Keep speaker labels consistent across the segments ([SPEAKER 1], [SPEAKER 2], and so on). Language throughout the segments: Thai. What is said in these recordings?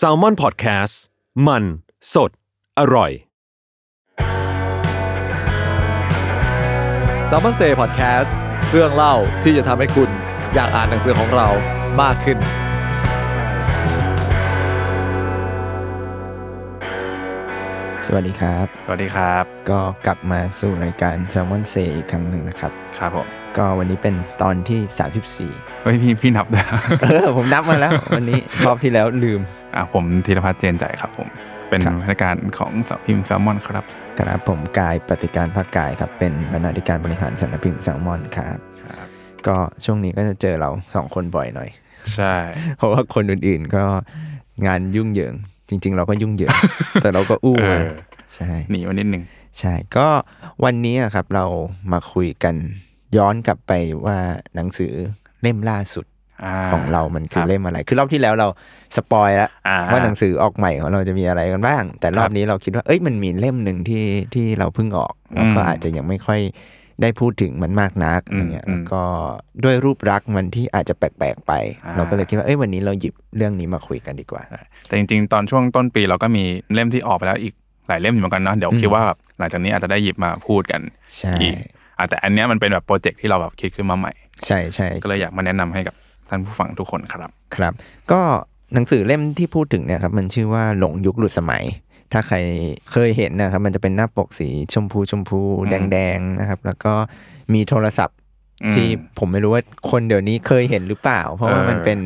[SPEAKER 1] s a l ม o n PODCAST มัน สด อร่อย
[SPEAKER 2] s ซ l m o n Say Podcast เรื่องเล่าที่จะทำให้คุณอยากอ่านหนังสือของเรามากขึ้น
[SPEAKER 3] สวัสดีครับ
[SPEAKER 4] สวัสดีครับ
[SPEAKER 3] ก็กลับมาสู่รายการ s ซ l m o n Say อีกครั้งหนึ่งนะครับ
[SPEAKER 4] ครับผม
[SPEAKER 3] ก็วันนี้เป็นตอนที่
[SPEAKER 4] เฮ้ยพี่พี่นับด้วย
[SPEAKER 3] 34เออผมนับมาแล้ว วันนี้รอบที่แล้วลืม
[SPEAKER 4] อะผมธีรพัฒน์เจนใจครับผม เป็น
[SPEAKER 3] ครับ
[SPEAKER 4] รายการของสำพิมพ์แซลมอนครับ
[SPEAKER 3] ครับผมกายปฏิการภาคกายครับ เป็นบรรณาธิการบริหารสำนักพิมพ์แซลมอนครับ ก็ช่วงนี้ก็จะเจอเราสองคนบ่อยหน่อย
[SPEAKER 4] ใช่
[SPEAKER 3] เพราะว่าคนอื่นๆก็งานยุ่งเหยิง จริง ๆ เราก็ยุ่งเหยิงแต่เราก็อู้
[SPEAKER 4] เอ
[SPEAKER 3] มา
[SPEAKER 4] อ
[SPEAKER 3] ใช่
[SPEAKER 4] หนีมานิดนึง
[SPEAKER 3] ใช่ก็วันนี้อะครับเรามาคุยกันย้อนกลับไปว่าหนังสือเล่มล่าสุด
[SPEAKER 4] อ่า
[SPEAKER 3] ของเรามันคื
[SPEAKER 4] ค
[SPEAKER 3] อ
[SPEAKER 4] รับ
[SPEAKER 3] เล่มอะไร คือรอบที่แล้วเราสปอยแล้ว
[SPEAKER 4] อ่า
[SPEAKER 3] ว่าหนังสือออกใหม่ของเราจะมีอะไรกันบ้าง แต่รอบนี้เราคิดว่า เอ้ยมันมีเล่มหนึ่งที่ที่เราเพิ่งออกแล้วก็
[SPEAKER 4] อืม
[SPEAKER 3] อาจจะยังไม่ค่อย ได้พูดถึงมันมากนัก
[SPEAKER 4] อื
[SPEAKER 3] อะไร
[SPEAKER 4] ม
[SPEAKER 3] เงี้ย
[SPEAKER 4] อืม
[SPEAKER 3] แล้วก็ด้วยรูปลักษณ์มันที่อาจจะแปลกๆไป
[SPEAKER 4] อ่า
[SPEAKER 3] เราก็เลยคิดว่าเอ้ยวันนี้เราหยิบเรื่องนี้มาคุยกันดีกว่า
[SPEAKER 4] แต่จริงๆ ตอนช่วงต้นปีเราก็มีเล่มที่ออกไปแล้วอีกหลายเล่มอยู่เหมือนกันเนาะเดี๋ยว
[SPEAKER 3] อืม
[SPEAKER 4] คิดว่าแบบหลังจากนี้อาจจะได้หยิบมาพูดกัน
[SPEAKER 3] ใช่
[SPEAKER 4] อีกอะแต่อันเนี้ยมันเป็นแบบโปรเจกต์ที่เราแบบคิดขึ้นมาใหม่
[SPEAKER 3] ใช่ใช่
[SPEAKER 4] ก็เลยอยากมาแนะนำให้กับท่านผู้ฟังทุกคนครับ
[SPEAKER 3] ครับ ก็หนังสือเล่มที่พูดถึงเนี่ยครับมันชื่อว่าหลงยุคหลุดสมัย ถ้าใครเคยเห็นนะครับมันจะเป็นหน้าปกสีชมพูชมพู
[SPEAKER 4] อืม
[SPEAKER 3] แดงแดงๆนะครับ แล้วก็มีโทรศัพท์
[SPEAKER 4] อืม
[SPEAKER 3] ที่ผมไม่รู้ว่าคนเดี๋ยวนี้เคยเห็นหรือเปล่า เพราะว่า
[SPEAKER 4] เออ
[SPEAKER 3] มันเป็น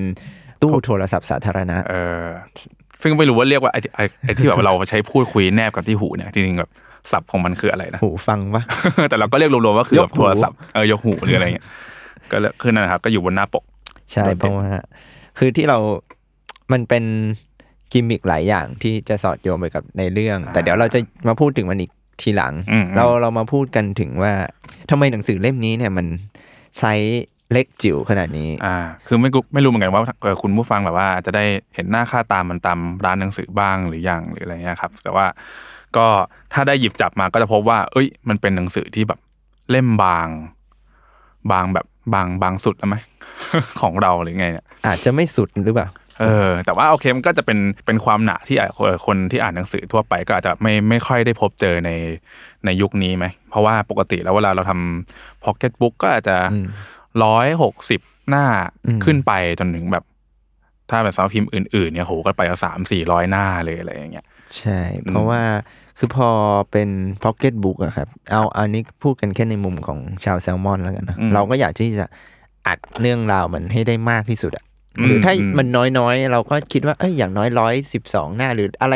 [SPEAKER 3] ตู้โทรศัพท์สาธารณะ
[SPEAKER 4] เออซึ่งไม่รู้ว่าเรียกว่าไอ้ที่ไอ้ไอ้ที่แบบเราใช้พูดคุยแนบกับที่หูเนี่ยจริงๆแบบศัพท์ของมันคืออะไรนะ
[SPEAKER 3] หูฟังปะ
[SPEAKER 4] แต่เราก็เรียกรวมๆว่าคือยแบบ
[SPEAKER 3] กหู
[SPEAKER 4] โทรศัพท์เออยกหูหรืออะไรเงี้ยก็เลยขึ้นนนนะครับ ก็อยู่บนหน้าปก
[SPEAKER 3] ใช่
[SPEAKER 4] โดดเด่น
[SPEAKER 3] เพราะว่าคือที่เรามันเป็น กิมมิกหลายอย่างที่จะสอดโยงไปกับในเรื่อง แต่เดี๋ยวเราจะมาพูดถึงมันอีกทีหลัง
[SPEAKER 4] อืม
[SPEAKER 3] เราเรามาพูดกันถึงว่าทำไมหนังสือเล่มนี้เนี่ยมันไซส์เล็กจิ๋วขนาดนี้
[SPEAKER 4] อ่า คือไม่รู้ไม่รู้เหมือนกันว่าเออคุณผู้ฟังแบบว่าจะได้เห็นหน้าค่าตามมันตามร้านหนังสือบ้างหรือยังหรืออะไรเงี้ยครับ แต่ว่าก็ถ้าได้หยิบจับมาก็จะพบว่า เอ้ย มันเป็นหนังสือที่แบบเล่มบาง บางแบบบางบางสุดแล้วไหมของเราหรือไงเนี่ย
[SPEAKER 3] อาจจะไม่สุดหรือเปล่า
[SPEAKER 4] เออแต่ว่าโอเคมันก็จะเป็นเป็นความหนาที่อาจเอ่อคนที่อ่านหนังสือทั่วไปก็อาจจะไม่ไม่ค่อยได้พบเจอในในยุคนี้ไหม เพราะว่าปกติแล้วเวลาเราทำพ็อกเก็ตบุ๊กก็อาจจะ
[SPEAKER 3] อืม
[SPEAKER 4] ร้อยหกสิบหน้า
[SPEAKER 3] อืม
[SPEAKER 4] ขึ้นไปจนถึงแบบ ถ้าแบบสำนักพิมพ์อื่นๆเนี่ยโหก็ไปสามสี่ร้อยหน้าเลยอะไรอย่างเงี้ย
[SPEAKER 3] ใช่ เพราะว่าคือพอเป็นพ็อกเก็ตบุ๊กอะครับเอาอันนี้พูดกันแค่ในมุมของชาวแซลมอนแล้วกันนะ
[SPEAKER 4] อืม
[SPEAKER 3] เราก็อยากที่จะอัดเรื่องราวมันให้ได้มากที่สุดอะ
[SPEAKER 4] อืม
[SPEAKER 3] หรือถ้า
[SPEAKER 4] อืม
[SPEAKER 3] มันน้อยๆ เราก็คิดว่าเอ้ยอย่างน้อยร้อยสิบสองหน้าหรืออะไร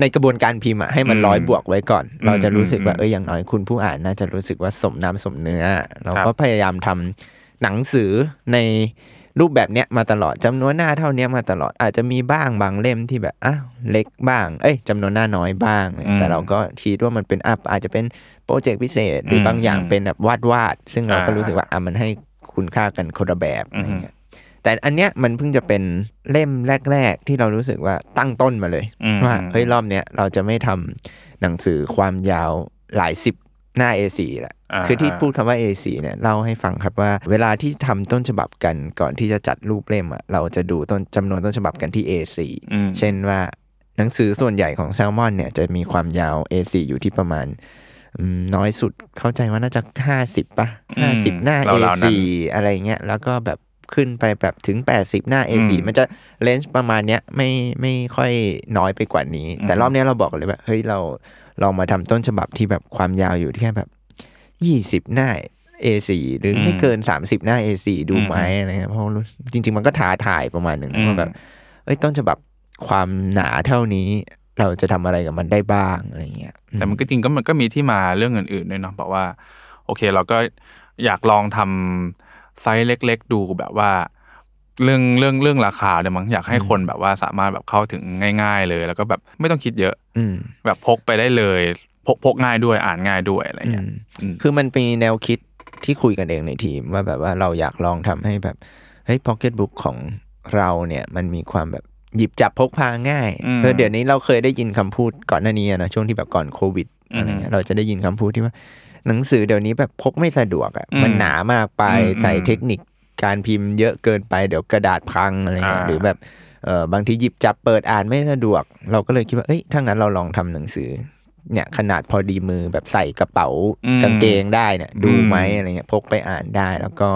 [SPEAKER 3] ในกระบวนการพิมพ์อะให้มัน
[SPEAKER 4] อืม
[SPEAKER 3] ร้อยบวกไว้ก่อน
[SPEAKER 4] อืม
[SPEAKER 3] เราจะรู้สึกว่า
[SPEAKER 4] อืม
[SPEAKER 3] เอ้ยอย่างน้อยคุณผู้อ่านน่าจะรู้สึกว่าสมน้ำสมเนื้อ เรา
[SPEAKER 4] ครับ
[SPEAKER 3] ก็พยายามทำหนังสือในรูปแบบเนี้ยมาตลอดจำนวนหน้าเท่าเนี้ยมาตลอดอาจจะมีบ้างบางเล่มที่แบบอ้าวเล็กบ้าง เอ้ยจำนวนหน้าน้อยบ้าง
[SPEAKER 4] อืม
[SPEAKER 3] แต่เราก็คิดว่ามันเป็นอัพอาจจะเป็นโปรเจกต์พิเศษหรืออ
[SPEAKER 4] ม
[SPEAKER 3] บางอย่าง
[SPEAKER 4] อืม
[SPEAKER 3] เป็นแบบวาดวาดๆซึ่งเราก็
[SPEAKER 4] อ่ารู้
[SPEAKER 3] รู้สึกว่าอะมันให้คุณค่ากันคนละแบบอะไร
[SPEAKER 4] อือฮึ
[SPEAKER 3] เงี้ย แต่อันเนี้ยมันเพิ่งจะเป็นเล่มแรก ๆ ที่เรารู้สึกว่าตั้งต้นมาเลย
[SPEAKER 4] อืม
[SPEAKER 3] ว่า
[SPEAKER 4] อืม
[SPEAKER 3] เฮ้ยรอบเนี้ยเราจะไม่ทำหนังสือความยาวหลายสิบหน้า A4 แหละาคือที่พูดคำว่า A4 เนี่ยเล่าให้ฟังครับว่า เวลาที่ทำต้นฉบับกันก่อนที่จะจัดรูปเล่มอะเราจะดูต้นจำนวนต้นฉบับกันที่ A4
[SPEAKER 4] อืม
[SPEAKER 3] เช่นว่าหนังสือส่วนใหญ่ของแซลมอนเนี่ยจะมีความยาว A4 อยู่ที่ประมาณอืมน้อยสุดเข้าใจว่าน่าจะ50ป่ะ
[SPEAKER 4] อืม
[SPEAKER 3] 50หน้า
[SPEAKER 4] ราวๆนั้น
[SPEAKER 3] A4 อะไรเงี้ยแล้วก็แบบ ขึ้นไปแบบถึง 80 หน้า A4
[SPEAKER 4] อืม
[SPEAKER 3] มันจะเลนส์ประมาณเนี้ยไม่ไม่ค่อยน้อยไปกว่านี้ แต่
[SPEAKER 4] อืม
[SPEAKER 3] รอบเนี้ยเราบอกเลยว่าเฮ้ยเราลองมาทำต้นฉบับที่แบบความยาวอยู่ที่แค่แบบ 20 หน้า A4 หรือไม่เกิน 30 หน้า A4 ดูไหมอะไรเงี้ยเพราะรู้จริง ๆ มันก็ท้าทายประมาณหนึ่ง
[SPEAKER 4] อืม
[SPEAKER 3] ว่าแบบเอ้ยต้นฉบับความหนาเท่านี้เราจะทำอะไรกับมันได้บ้างอะไรเงี้ย
[SPEAKER 4] แต่มันก็จริงก็มันก็มีที่มาเรื่องอื่นๆด้วยเนาะบอกว่า โอเค เราก็อยากลองทำ ไซส์เล็ก ๆ ดูแบบว่า เรื่องเรื่องเรื่องราคาเนี่ยมั้งอยากให้คนแบบว่าสามารถแบบเข้าถึงง่าย ๆ เลย แล้วก็แบบไม่ต้องคิดเยอะ
[SPEAKER 3] อืม
[SPEAKER 4] แบบพกไปได้เลยพกพกง่ายด้วยอ่านง่ายด้วยอะไรเงี้ย
[SPEAKER 3] อืม
[SPEAKER 4] อืม
[SPEAKER 3] คือมันมีแนวคิดที่คุยกันเองในทีมว่าแบบว่าเราอยากลองทำให้แบบเฮ้ยพ็อกเก็ตบุ๊กของเราเนี่ยมันมีความแบบหยิบจับพกพาง่าย
[SPEAKER 4] อืม
[SPEAKER 3] เออเดี๋ยวนี้เราเคยได้ยินคำพูดก่อนหน้านี้อะนะช่วงที่แบบก่อนโควิดอะไรเงี้ยเราจะได้ยินคำพูดที่ว่า หนังสือเดี๋ยวนี้แบบพกไม่สะดวกอะ
[SPEAKER 4] อืม
[SPEAKER 3] มันหนามากไป
[SPEAKER 4] อืม
[SPEAKER 3] ใส่เทคนิคการพิมพ์เยอะเกินไปเดี๋ยวกระดาษพังอะไรเงี้ย
[SPEAKER 4] อ่า
[SPEAKER 3] หรือแบบเออบางทีหยิบจับเปิดอ่านไม่สะดวก เราก็เลยคิดว่าเอ้ยถ้างั้นเราลองทำหนังสือ เนี่ยขนาดพอดีมือแบบใส่กระเป๋า
[SPEAKER 4] อืม
[SPEAKER 3] กางเกงได้เนี่ย ดูไหม
[SPEAKER 4] อืม
[SPEAKER 3] อะไรเงี้ยพกไปอ่านได้ แล้วก็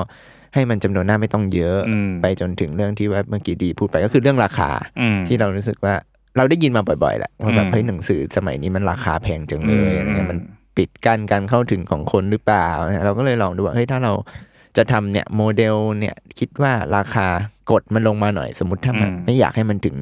[SPEAKER 3] ให้มันจำนวนหน้าไม่ต้องเยอะ
[SPEAKER 4] อืม
[SPEAKER 3] ไปจนถึงเรื่องที่ว่าเมื่อกี้ดีพูดไปก็คือเรื่องราคา
[SPEAKER 4] อืม
[SPEAKER 3] ที่เรารู้สึกว่าเราได้ยินมาบ่อยๆแหละว่าแบ
[SPEAKER 4] อื
[SPEAKER 3] บ
[SPEAKER 4] ม
[SPEAKER 3] เฮ้ยหนังสือสมัยนี้มันราคาแพงจังเลย
[SPEAKER 4] อืม
[SPEAKER 3] อะไรเงี้ยมัน ปิดกั้นการเข้าถึงของคนหรือเปล่าเนี่ยเราก็เลยลองดูว่าเฮ้ยถ้าเราจะทำเนี่ยโมเดลเนี่ยคิดว่าราคากดมันลงมาหน่อย สมมติถ้ามัน
[SPEAKER 4] อืม
[SPEAKER 3] ไม่อยากให้มันถึง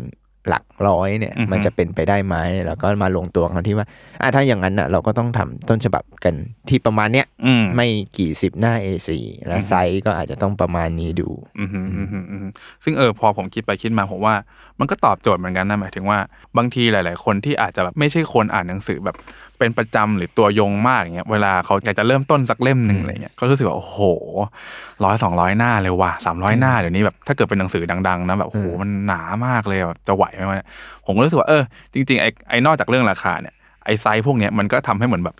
[SPEAKER 3] หลักร้อยเนี่ย
[SPEAKER 4] อือฮึ
[SPEAKER 3] มันจะเป็นไปได้ไหมแล้วก็มาลงตัวกันที่ว่าอะถ้าอย่างนั้นอะเราก็ต้องทำต้นฉบับกันที่ประมาณเนี้ย
[SPEAKER 4] อืม
[SPEAKER 3] ไม่กี่สิบหน้า A4 และไซส์ก็อาจจะต้องประมาณนี้ดู
[SPEAKER 4] อืมอืมอืมอืมอืมซึ่งเออพอผมคิดไปคิดมาผมว่า มันก็ตอบโจทย์เหมือนกันนะหมายถึงว่าบางทีหลาย ๆ คนที่อาจจะแบบไม่ใช่คนอ่านหนังสือแบบ เป็นประจำหรือตัวยงมากอย่างเงี้ยเวลาเขาอยากจะเริ่มต้นสักเล่มหนึ่งอะไรเงี้ยก็รู้สึกว่าโอ้โหร้อยสองร้อยหน้าเลยว่ะสามร้อยหน้าเดี๋ยวนี้แบบถ้าเกิดเป็นหนังสือดังๆนะแบบโอ้โหมันหนามากเลยแบบจะไหวไหมวะเนี่ยผมก็รู้สึกว่าเออจริงๆไอ้ไอ้นอกจากเรื่องราคาเนี่ยไอ้ไซส์พวกเนี้ยมันก็ทำให้เหมือนแบบ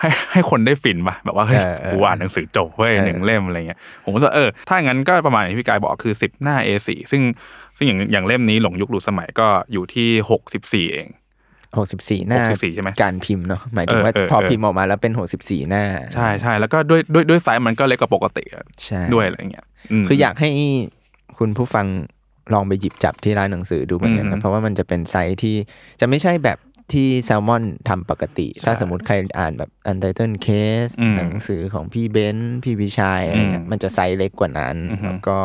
[SPEAKER 4] ให้ให้คนได้ฟินป่ะแบบว่าเฮ้ย
[SPEAKER 3] เออเออ
[SPEAKER 4] กูอ่านหนังสือจบเว้ย
[SPEAKER 3] เออ
[SPEAKER 4] หนึ่งเล่มอะไรเงี้ยผมก็รู้สึกว่าเออถ้าอย่างนั้นก็ประมาณอย่างที่พี่กายบอกคือ 10 หน้า A4 ซึ่งซึ่งอย่างอย่างเล่มนี้หลงยุคหลุดสมัยก็อยู่ที่ 64 เอง
[SPEAKER 3] หกสิบสี่หน้า
[SPEAKER 4] 64ใช่ไหม
[SPEAKER 3] การพิมพ์เนาะหมายถึงว่า
[SPEAKER 4] เออเออ
[SPEAKER 3] พอ
[SPEAKER 4] เออ
[SPEAKER 3] พิมพ์ออกมาแล้วเป็นหกสิบสี่หน้า
[SPEAKER 4] ใช่ใช่แล้วก็ด้วยด้วยด้วยไซส์มันก็เล็กกว่าปกติอะ
[SPEAKER 3] ใช่
[SPEAKER 4] ด้วยอะไรเงี้ยม
[SPEAKER 3] คืออยากให้คุณผู้ฟังลองไปหยิบจับที่ร้านหนังสือดูเหมือนกัน
[SPEAKER 4] อื
[SPEAKER 3] นะ
[SPEAKER 4] ม
[SPEAKER 3] เพราะว่ามันจะเป็นไซส์ที่จะไม่ใช่แบบที่แซลมอนทำปกติ
[SPEAKER 4] ใช่
[SPEAKER 3] ถ้าสมมติใครอ่านแบบ Untitled Case
[SPEAKER 4] อืม
[SPEAKER 3] หนังสือของพี่เบนซ์พี่วิชัยอะไรเงี้ย
[SPEAKER 4] อืม
[SPEAKER 3] มันจะไซส์เล็กกว่านั้น
[SPEAKER 4] อือฮึ
[SPEAKER 3] แล้วก็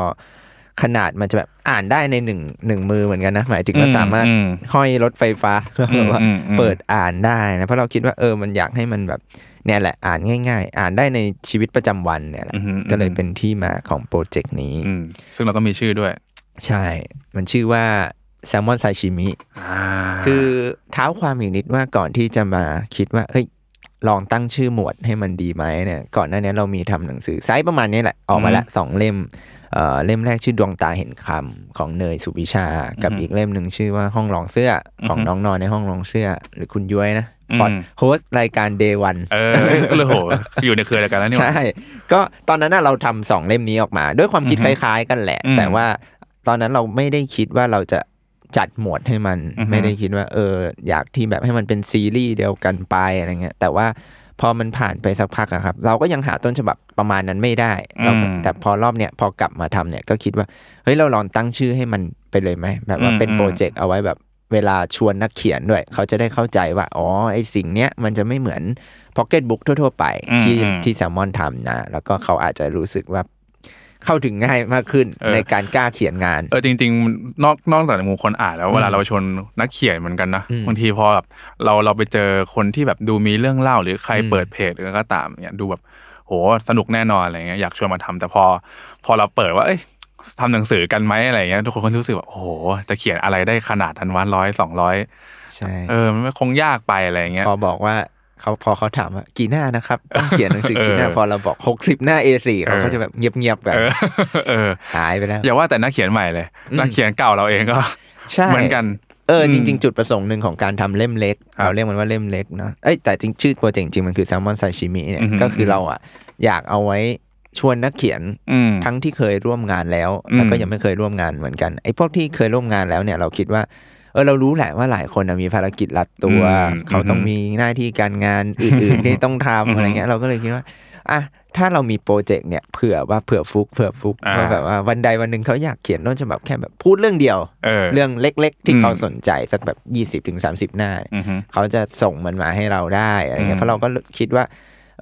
[SPEAKER 3] ขนาดมันจะแบบอ่านได้ในหนึ่งหนึ่งมือเหมือนกันนะ หมายถึงว่า
[SPEAKER 4] อืม
[SPEAKER 3] สามารถ
[SPEAKER 4] อืม
[SPEAKER 3] ห้อยรถไฟฟ้าแล้วแบบว่า
[SPEAKER 4] อืมอืม
[SPEAKER 3] เปิดอ่านได้นะเพราะเราคิดว่าเออมันอยากให้มันแบบเนี่ยแหละอ่านง่าย ๆ อ่านได้ในชีวิตประจำวันเนี่ยแหละ
[SPEAKER 4] อือฮึ
[SPEAKER 3] ก็เลยเป็นที่มาของโปรเจกต์นี้
[SPEAKER 4] อืมซึ่งเราก็มีชื่อด้วย
[SPEAKER 3] ใช่ มันชื่อว่าแซลมอนไซชิมิ
[SPEAKER 4] อ่า
[SPEAKER 3] คือเท้าความอีกนิดว่าก่อนที่จะมาคิดว่าเฮ้ยลองตั้งชื่อหมวดให้มันดีไหมเนี่ย ก่อนหน้านี้เรามีทำหนังสือไซส์ประมาณนี้แหละออกมาละสองเล่ม เอ่อเล่มแรกชื่อดวงตาเห็นคำของเนยสุวิชา กับอีกเล่มหนึ่งชื่อว่าห้องรองเสื้อของน้องนอนในห้องรองเสื้อ หรือคุณย้วยนะพอดโฮสต์รายการ Day One
[SPEAKER 4] เออก็เลยโห อยู่ในเครือเดียวกันแล้วนี่หว่า
[SPEAKER 3] ใช่ ก็ตอนนั้นน่ะเราทำสองเล่มนี้ออกมา ด้วยความคิด
[SPEAKER 4] อื
[SPEAKER 3] ค
[SPEAKER 4] อฮึ
[SPEAKER 3] ล้าย ๆ กันแหละ
[SPEAKER 4] อืม
[SPEAKER 3] แต่ว่าตอนนั้นเราไม่ได้คิดว่าเราจะจัดหมวดให้มัน
[SPEAKER 4] อือฮึ
[SPEAKER 3] ไม่ได้คิดว่า เออ อยากที่แบบให้มันเป็นซีรีส์เดียวกันไปอะไรเงี้ยแต่ว่า พอมันผ่านไปสักพักอะครับ เราก็ยังหาต้นฉบับประมาณนั้นไม่ได้เราก็
[SPEAKER 4] อืม
[SPEAKER 3] แต่พอรอบเนี้ยพอกลับมาทำเนี่ยก็คิดว่าเฮ้ยเราลองตั้งชื่อให้มันไปเลยไหมแบบว่า
[SPEAKER 4] อืม
[SPEAKER 3] เป็น
[SPEAKER 4] อืม
[SPEAKER 3] โปรเจกต์เอาไว้แบบเวลาชวนนักเขียนด้วย เขาจะได้เข้าใจว่า อ๋อไอสิ่งเนี้ยมันจะไม่เหมือนพ็อกเก็ตบุ๊กทั่ว ๆ ไป
[SPEAKER 4] อืม
[SPEAKER 3] ที่
[SPEAKER 4] อืม
[SPEAKER 3] ที่แซลมอนทำนะ แล้วก็เขาอาจจะรู้สึกว่า เข้าถึงง่ายมากขึ้น
[SPEAKER 4] เออ
[SPEAKER 3] ในการกล้าเขียนงาน
[SPEAKER 4] เออจริงๆมันนอกนอกจากในมุมคนอ่านแล้วเวลาเราชวนนักเขียนเหมือนกันนะ
[SPEAKER 3] อืม
[SPEAKER 4] บางทีพอแบบเราเราไปเจอคนที่แบบดูมีเรื่องเล่าหรือใคร
[SPEAKER 3] อืม
[SPEAKER 4] เปิดเพจหรือก็ตามเนี่ยดูแบบโหสนุกแน่นอนอะไรเงี้ยอยากชวนมาทำแต่พอ พอเราเปิดว่าเอ้ยทำหนังสือกันไหมอะไรเงี้ยทุกคนก็รู้สึกว่าโอ้โหจะเขียนอะไรได้ขนาดทันวันร้อยสองร้อย
[SPEAKER 3] ใช่
[SPEAKER 4] เออมันคงยากไปอะไรเงี้ย
[SPEAKER 3] พอบอกว่า เขาพอเขาถามว่ากี่หน้านะครับต้องเขียนหนังสือกี่หน้า
[SPEAKER 4] เออ
[SPEAKER 3] พอเราบอกหกสิบหน้า A4 เขาก็
[SPEAKER 4] เออ
[SPEAKER 3] จะแบบเงียบๆกัน
[SPEAKER 4] เออเออ
[SPEAKER 3] หายไปแล้ว
[SPEAKER 4] อย่าว่าแต่นักเขียนใหม่เลย
[SPEAKER 3] อืม
[SPEAKER 4] นักเขียนเก่าเราเองก็
[SPEAKER 3] ใช่
[SPEAKER 4] เหมือนกัน
[SPEAKER 3] เออ
[SPEAKER 4] อืม
[SPEAKER 3] จริง ๆ จุดประสงค์หนึ่งของการทำเล่มเล็ก
[SPEAKER 4] ครับ
[SPEAKER 3] เราเรียกมันว่าเล่มเล็กเนาะเอ้ยแต่จริงชื่อโปรเจกต์จริงมันคือแซลมอนไซชิมิเนี่ย
[SPEAKER 4] อือฮึ
[SPEAKER 3] ก็คือเราอะอยากเอาไว้ชวนนักเขียน
[SPEAKER 4] อืม
[SPEAKER 3] ทั้งที่เคยร่วมงานแล้ว
[SPEAKER 4] อืม
[SPEAKER 3] แล้วก็ยังไม่เคยร่วมงานเหมือนกันไอ้พวกที่เคยร่วมงานแล้วเนี่ยเราคิดว่า เออเรารู้แหละว่าหลายคนน่ะมีภารกิจรัดตัว
[SPEAKER 4] อืม
[SPEAKER 3] เขาต้อง
[SPEAKER 4] อืม
[SPEAKER 3] มีหน้าที่การงานอื่นๆที่ต้องทำอะไรเงี้ย เราก็เลยคิดว่าอะถ้าเรามีโปรเจกต์เนี่ยเผื่อว่าเผื่อฟุกเผื่อฟุก
[SPEAKER 4] อ่า
[SPEAKER 3] ว่าแบบว่าวันใดวันหนึ่งเขาอยากเขียนต้นฉบับแค่แบบพูดเรื่องเดียว
[SPEAKER 4] เออ
[SPEAKER 3] เรื่องเล็ก ๆ ที่
[SPEAKER 4] อืม
[SPEAKER 3] เขาสนใจสักแบบยี่สิบถึงสามสิบหน้า
[SPEAKER 4] อือฮึ
[SPEAKER 3] เขาจะส่งมันมาให้เราได้อะไรเงี้
[SPEAKER 4] อืม
[SPEAKER 3] ยเพราะเราก็คิดว่า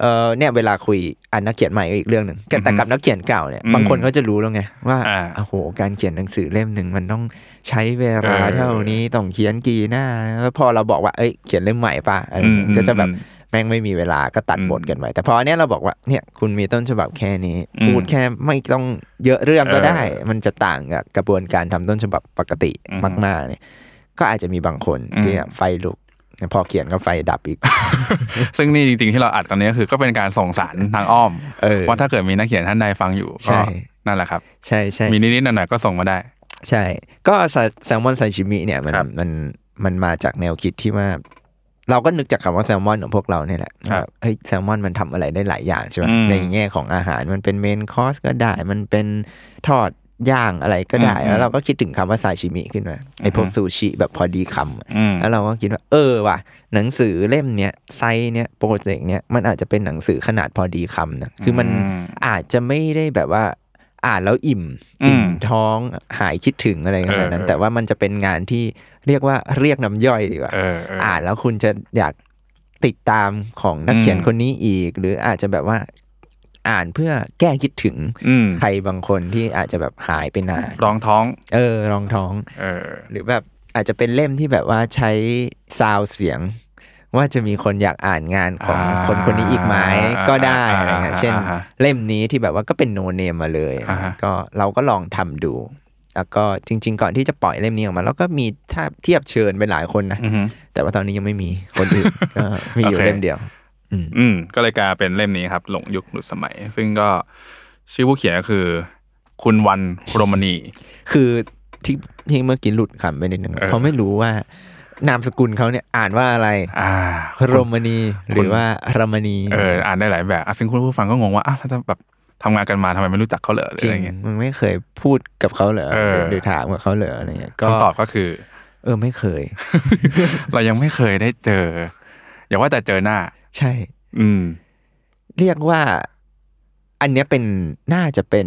[SPEAKER 3] เออเนี่ยเวลาคุยอันนักเขียนใหม่ก็อีกเรื่องหนึ่งแต่แต่กับนักเขียนเก่าเนี่ย
[SPEAKER 4] อืม
[SPEAKER 3] บางคนเขาจะรู้แล้วไงว่า
[SPEAKER 4] อ่า
[SPEAKER 3] โอ้โหการเขียนหนังสือเล่มหนึ่งมันต้องใช้เวลา
[SPEAKER 4] เออ
[SPEAKER 3] เท่านี้ต้องเขียนกี่หน้าแล้วพอเราบอกว่าเอ้ยเขียนเล่มใหม่ป่ะอะไร
[SPEAKER 4] อืม
[SPEAKER 3] เงี้ยก็จะแบบ
[SPEAKER 4] อืม
[SPEAKER 3] แม่งไม่มีเวลาก็ตัด
[SPEAKER 4] อืม
[SPEAKER 3] บทกันไปแต่พออันเนี้ยเราบอกว่าเนี่ยคุณมีต้นฉบับแค่นี้
[SPEAKER 4] อืม
[SPEAKER 3] พูดแค่ไม่ต้องเยอะเรื่องก็ได้
[SPEAKER 4] เออ
[SPEAKER 3] มันจะต่างกับกระบวนการทำต้นฉบับปกติ
[SPEAKER 4] อืม
[SPEAKER 3] มากๆเนี่ยก็อาจจะมีบางคน
[SPEAKER 4] อืม
[SPEAKER 3] ที่ไฟลุก พอเขียนก็ไฟดับอีก
[SPEAKER 4] ซึ่งนี่จริงๆที่เราอัดตอนนี้ก็คือก็เป็นการส่งสารทางอ้อม
[SPEAKER 3] เออ
[SPEAKER 4] ว่าถ้าเกิดมีนักเขียนท่านใดฟังอยู่
[SPEAKER 3] ใช่
[SPEAKER 4] ก็นั่นแหละครับ
[SPEAKER 3] ใช่ใช่
[SPEAKER 4] มีนิดๆหน่อยๆก็ส่งมาได้
[SPEAKER 3] ใช่ ก็แซลมอนซาชิมิเนี่ยมัน
[SPEAKER 4] ครับ
[SPEAKER 3] มันมันมาจากแนวคิดที่ว่า เราก็นึกจากคำว่าแซลมอนของพวกเราเนี่ยแหละ
[SPEAKER 4] ครับ
[SPEAKER 3] ว่าเฮ้ยแซลมอนมันทำอะไรได้หลายอย่างใช่ไหม
[SPEAKER 4] อืม
[SPEAKER 3] ในแง่ของอาหารมันเป็น main course ก็ได้ มันเป็นทอด ย่างอะไรก็ได้
[SPEAKER 4] อืม
[SPEAKER 3] แล้วเราก็คิดถึงคำว่าซาชิมิขึ้นมาไอพวก
[SPEAKER 4] อือฮึ
[SPEAKER 3] ซูชิแบบพอดีคำอะ
[SPEAKER 4] อืม
[SPEAKER 3] แล้วเราก็คิดว่า เออว่ะ หนังสือเล่มเนี้ยไซส์เนี้ยโปรเจกต์เนี้ยมันอาจจะเป็นหนังสือขนาดพอดีคำนะคือมัน
[SPEAKER 4] อืม
[SPEAKER 3] อาจจะไม่ได้แบบว่าอ่านแล้วอิ่ม
[SPEAKER 4] อืม
[SPEAKER 3] อิ่มท้องหายคิดถึงอะไรขนาดนั้น
[SPEAKER 4] เออ
[SPEAKER 3] แต่ว่ามันจะเป็นงานที่เรียกว่าเรียกน้ำย่อยดีกว่า
[SPEAKER 4] เออเออ
[SPEAKER 3] อ่านแล้วคุณจะอยากติดตามของนัก
[SPEAKER 4] อืม
[SPEAKER 3] เขียนคนนี้อีก หรืออาจจะแบบว่า อ่านเพื่อแก้คิดถึง
[SPEAKER 4] อืม
[SPEAKER 3] ใครบางคนที่อาจจะแบบหายไปนาน
[SPEAKER 4] รองท้อง
[SPEAKER 3] เออรองท้อง
[SPEAKER 4] เออ
[SPEAKER 3] หรือแบบอาจจะเป็นเล่มที่แบบว่าใช้ซาวด์เสียง ว่าจะมีคนอยากอ่านงานของ
[SPEAKER 4] อ่า
[SPEAKER 3] คนคนนี้อีกไหมก็ได้
[SPEAKER 4] อ่า
[SPEAKER 3] อะไรเงี้ย
[SPEAKER 4] อ่า
[SPEAKER 3] เช่น
[SPEAKER 4] อ่าฮะ
[SPEAKER 3] เล่มนี้ที่แบบว่าก็เป็นโนเนมมาเลย
[SPEAKER 4] อ่าฮะ
[SPEAKER 3] ก็เราก็ลองทำดูแล้วก็จริง ๆ ก่อนที่จะปล่อยเล่มนี้ออกมาเราก็มีถ้าเทียบเชิญไปหลายคนนะ
[SPEAKER 4] อือฮึ
[SPEAKER 3] แต่ว่าตอนนี้ยังไม่มีคนอื่นก็มีอยู่
[SPEAKER 4] โอเค
[SPEAKER 3] เล่มเดียว
[SPEAKER 4] อืม ก็เลยกลายเป็นเล่มนี้ครับ หลงยุคหลุดสมัย ซึ่งก็ชื่อผู้เขียนก็คือ คุณวันโรมณี
[SPEAKER 3] คือที่ที่เมื่อกี้หลุดคำไปนิดนึง
[SPEAKER 4] เออ
[SPEAKER 3] เพราะไม่รู้ว่านามสกุลเขาเนี่ยอ่านว่าอะไร
[SPEAKER 4] อ่า
[SPEAKER 3] โรมณีหรือว่ารามณี
[SPEAKER 4] เออ อ่านได้หลายแบบอะซึ่งคุณผู้ฟังก็งงว่าอะแล้วถ้าแบบทำงานกันมาทำไมไม่รู้จักเขาเหรอหรือ
[SPEAKER 3] จริ
[SPEAKER 4] อะไร
[SPEAKER 3] ง
[SPEAKER 4] เงี้ย
[SPEAKER 3] มึงไม่เคยพูดกับเขาเหรอ
[SPEAKER 4] เออ
[SPEAKER 3] หรือถามกับเขาเหรออะไรเงี้ยก็
[SPEAKER 4] คำตอบก็คือ
[SPEAKER 3] เออไม่เคย
[SPEAKER 4] เรายังไม่เคยได้เจอ อย่าว่าแต่เจอหน้า
[SPEAKER 3] ใช่
[SPEAKER 4] อืม
[SPEAKER 3] เรียกว่า อันเนี้ยเป็นน่าจะเป็น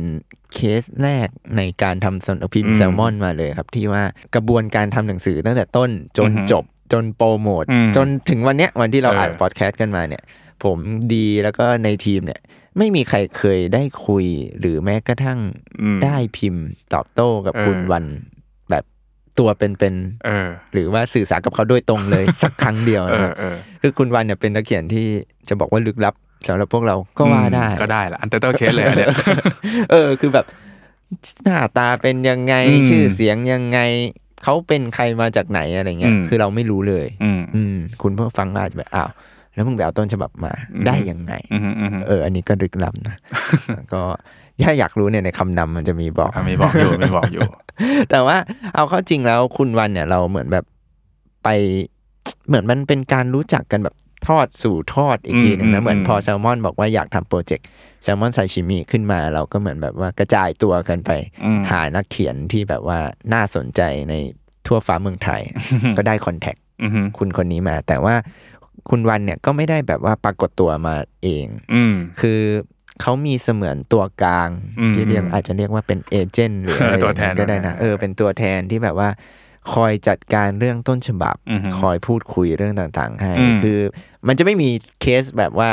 [SPEAKER 3] เคสแรกในการทำสำนักพิม
[SPEAKER 4] อื
[SPEAKER 3] พ์
[SPEAKER 4] ม
[SPEAKER 3] แซลมอนมาเลยครับ ที่ว่ากระบวนการทำหนังสือตั้งแต่ต้นจน
[SPEAKER 4] อือฮึ
[SPEAKER 3] จบ จนโปรโมท
[SPEAKER 4] อืม
[SPEAKER 3] จนถึงวันเนี้ยวันที่เรา
[SPEAKER 4] เอออั
[SPEAKER 3] อัดพอดแคสต์กันมาเนี่ย ผมดีแล้วก็ในทีมเนี่ย ไม่มีใครเคยได้คุยหรือแม้กระทั่ง
[SPEAKER 4] อืม
[SPEAKER 3] ได้พิมพ์ตอบโต้กับ
[SPEAKER 4] เออ
[SPEAKER 3] คุณวันแบบ ตัวเป็นๆ
[SPEAKER 4] เออ
[SPEAKER 3] หรือว่าสื่อสารกับเขาโดยตรงเลย สักครั้งเดียว
[SPEAKER 4] เอ
[SPEAKER 3] นะค
[SPEAKER 4] อ
[SPEAKER 3] รับ
[SPEAKER 4] เออ
[SPEAKER 3] คือคุณวันเนี่ยเป็นนักเขียนที่จะบอกว่าลึกลับสำหรับพวกเราก็ว่าได้
[SPEAKER 4] อืมก็ได้ละอันเดอร์เคสเลยอันเนี้ย
[SPEAKER 3] เออ คือแบบหน้าตาเป็นยังไง
[SPEAKER 4] อืม
[SPEAKER 3] ชื่อเสียงยังไงเขาเป็นใครมาจากไหนอะไรเงี้ย
[SPEAKER 4] อืม
[SPEAKER 3] คือเราไม่รู้เลย
[SPEAKER 4] อืม
[SPEAKER 3] อืมคุณผู้ฟังก็อาจจะแบบอ้าวแล้วมึงไปเอาต้นฉบับมา
[SPEAKER 4] อืม
[SPEAKER 3] ได้ยังไง
[SPEAKER 4] อืมอืมอืม
[SPEAKER 3] เออ อันนี้ก็ลึกลับนะก็ ถ้าอยากรู้เนี่ยในคำนำมันจะมีบอก
[SPEAKER 4] อะมีบอกอยู่มีบอกอยู่
[SPEAKER 3] แต่ว่าเอาเข้าจริงแล้วคุณวันเนี่ยเราเหมือนแบบไปเหมือนมันเป็นการรู้จักกันแบบทอดสู่ทอดอีกทีหนึ่ง
[SPEAKER 4] อื
[SPEAKER 3] นะ
[SPEAKER 4] ม
[SPEAKER 3] เหมือน
[SPEAKER 4] อืม
[SPEAKER 3] พอแซลมอนบอกว่าอยากทำโปรเจกต์แซลมอนไซชิมิขึ้นมาเราก็เหมือนแบบว่ากระจายตัวกันไป
[SPEAKER 4] อืม
[SPEAKER 3] หานักเขียนที่แบบว่าน่าสนใจในทั่วฟ้าเมืองไทย ก็ได้คอนแทค
[SPEAKER 4] อืม
[SPEAKER 3] คุณคนนี้มา แต่ว่าคุณวันเนี่ยก็ไม่ได้แบบว่าปรากฏตัวมาเอง
[SPEAKER 4] อืม
[SPEAKER 3] คือ เขามีเสมือนตัวกลาง
[SPEAKER 4] อืม
[SPEAKER 3] ที่เรียกอาจจะเรียกว่าเป็นเอเจนต์หรืออะไร
[SPEAKER 4] ตัวแทน
[SPEAKER 3] ก็ได้นะเออเป็นตัวแทนที่แบบว่า คอยจัดการเรื่องต้นฉบับ
[SPEAKER 4] อือฮึ
[SPEAKER 3] คอยพูดคุยเรื่องต่างๆ ให้
[SPEAKER 4] อืม
[SPEAKER 3] คือ มันจะไม่มีเคสแบบว่า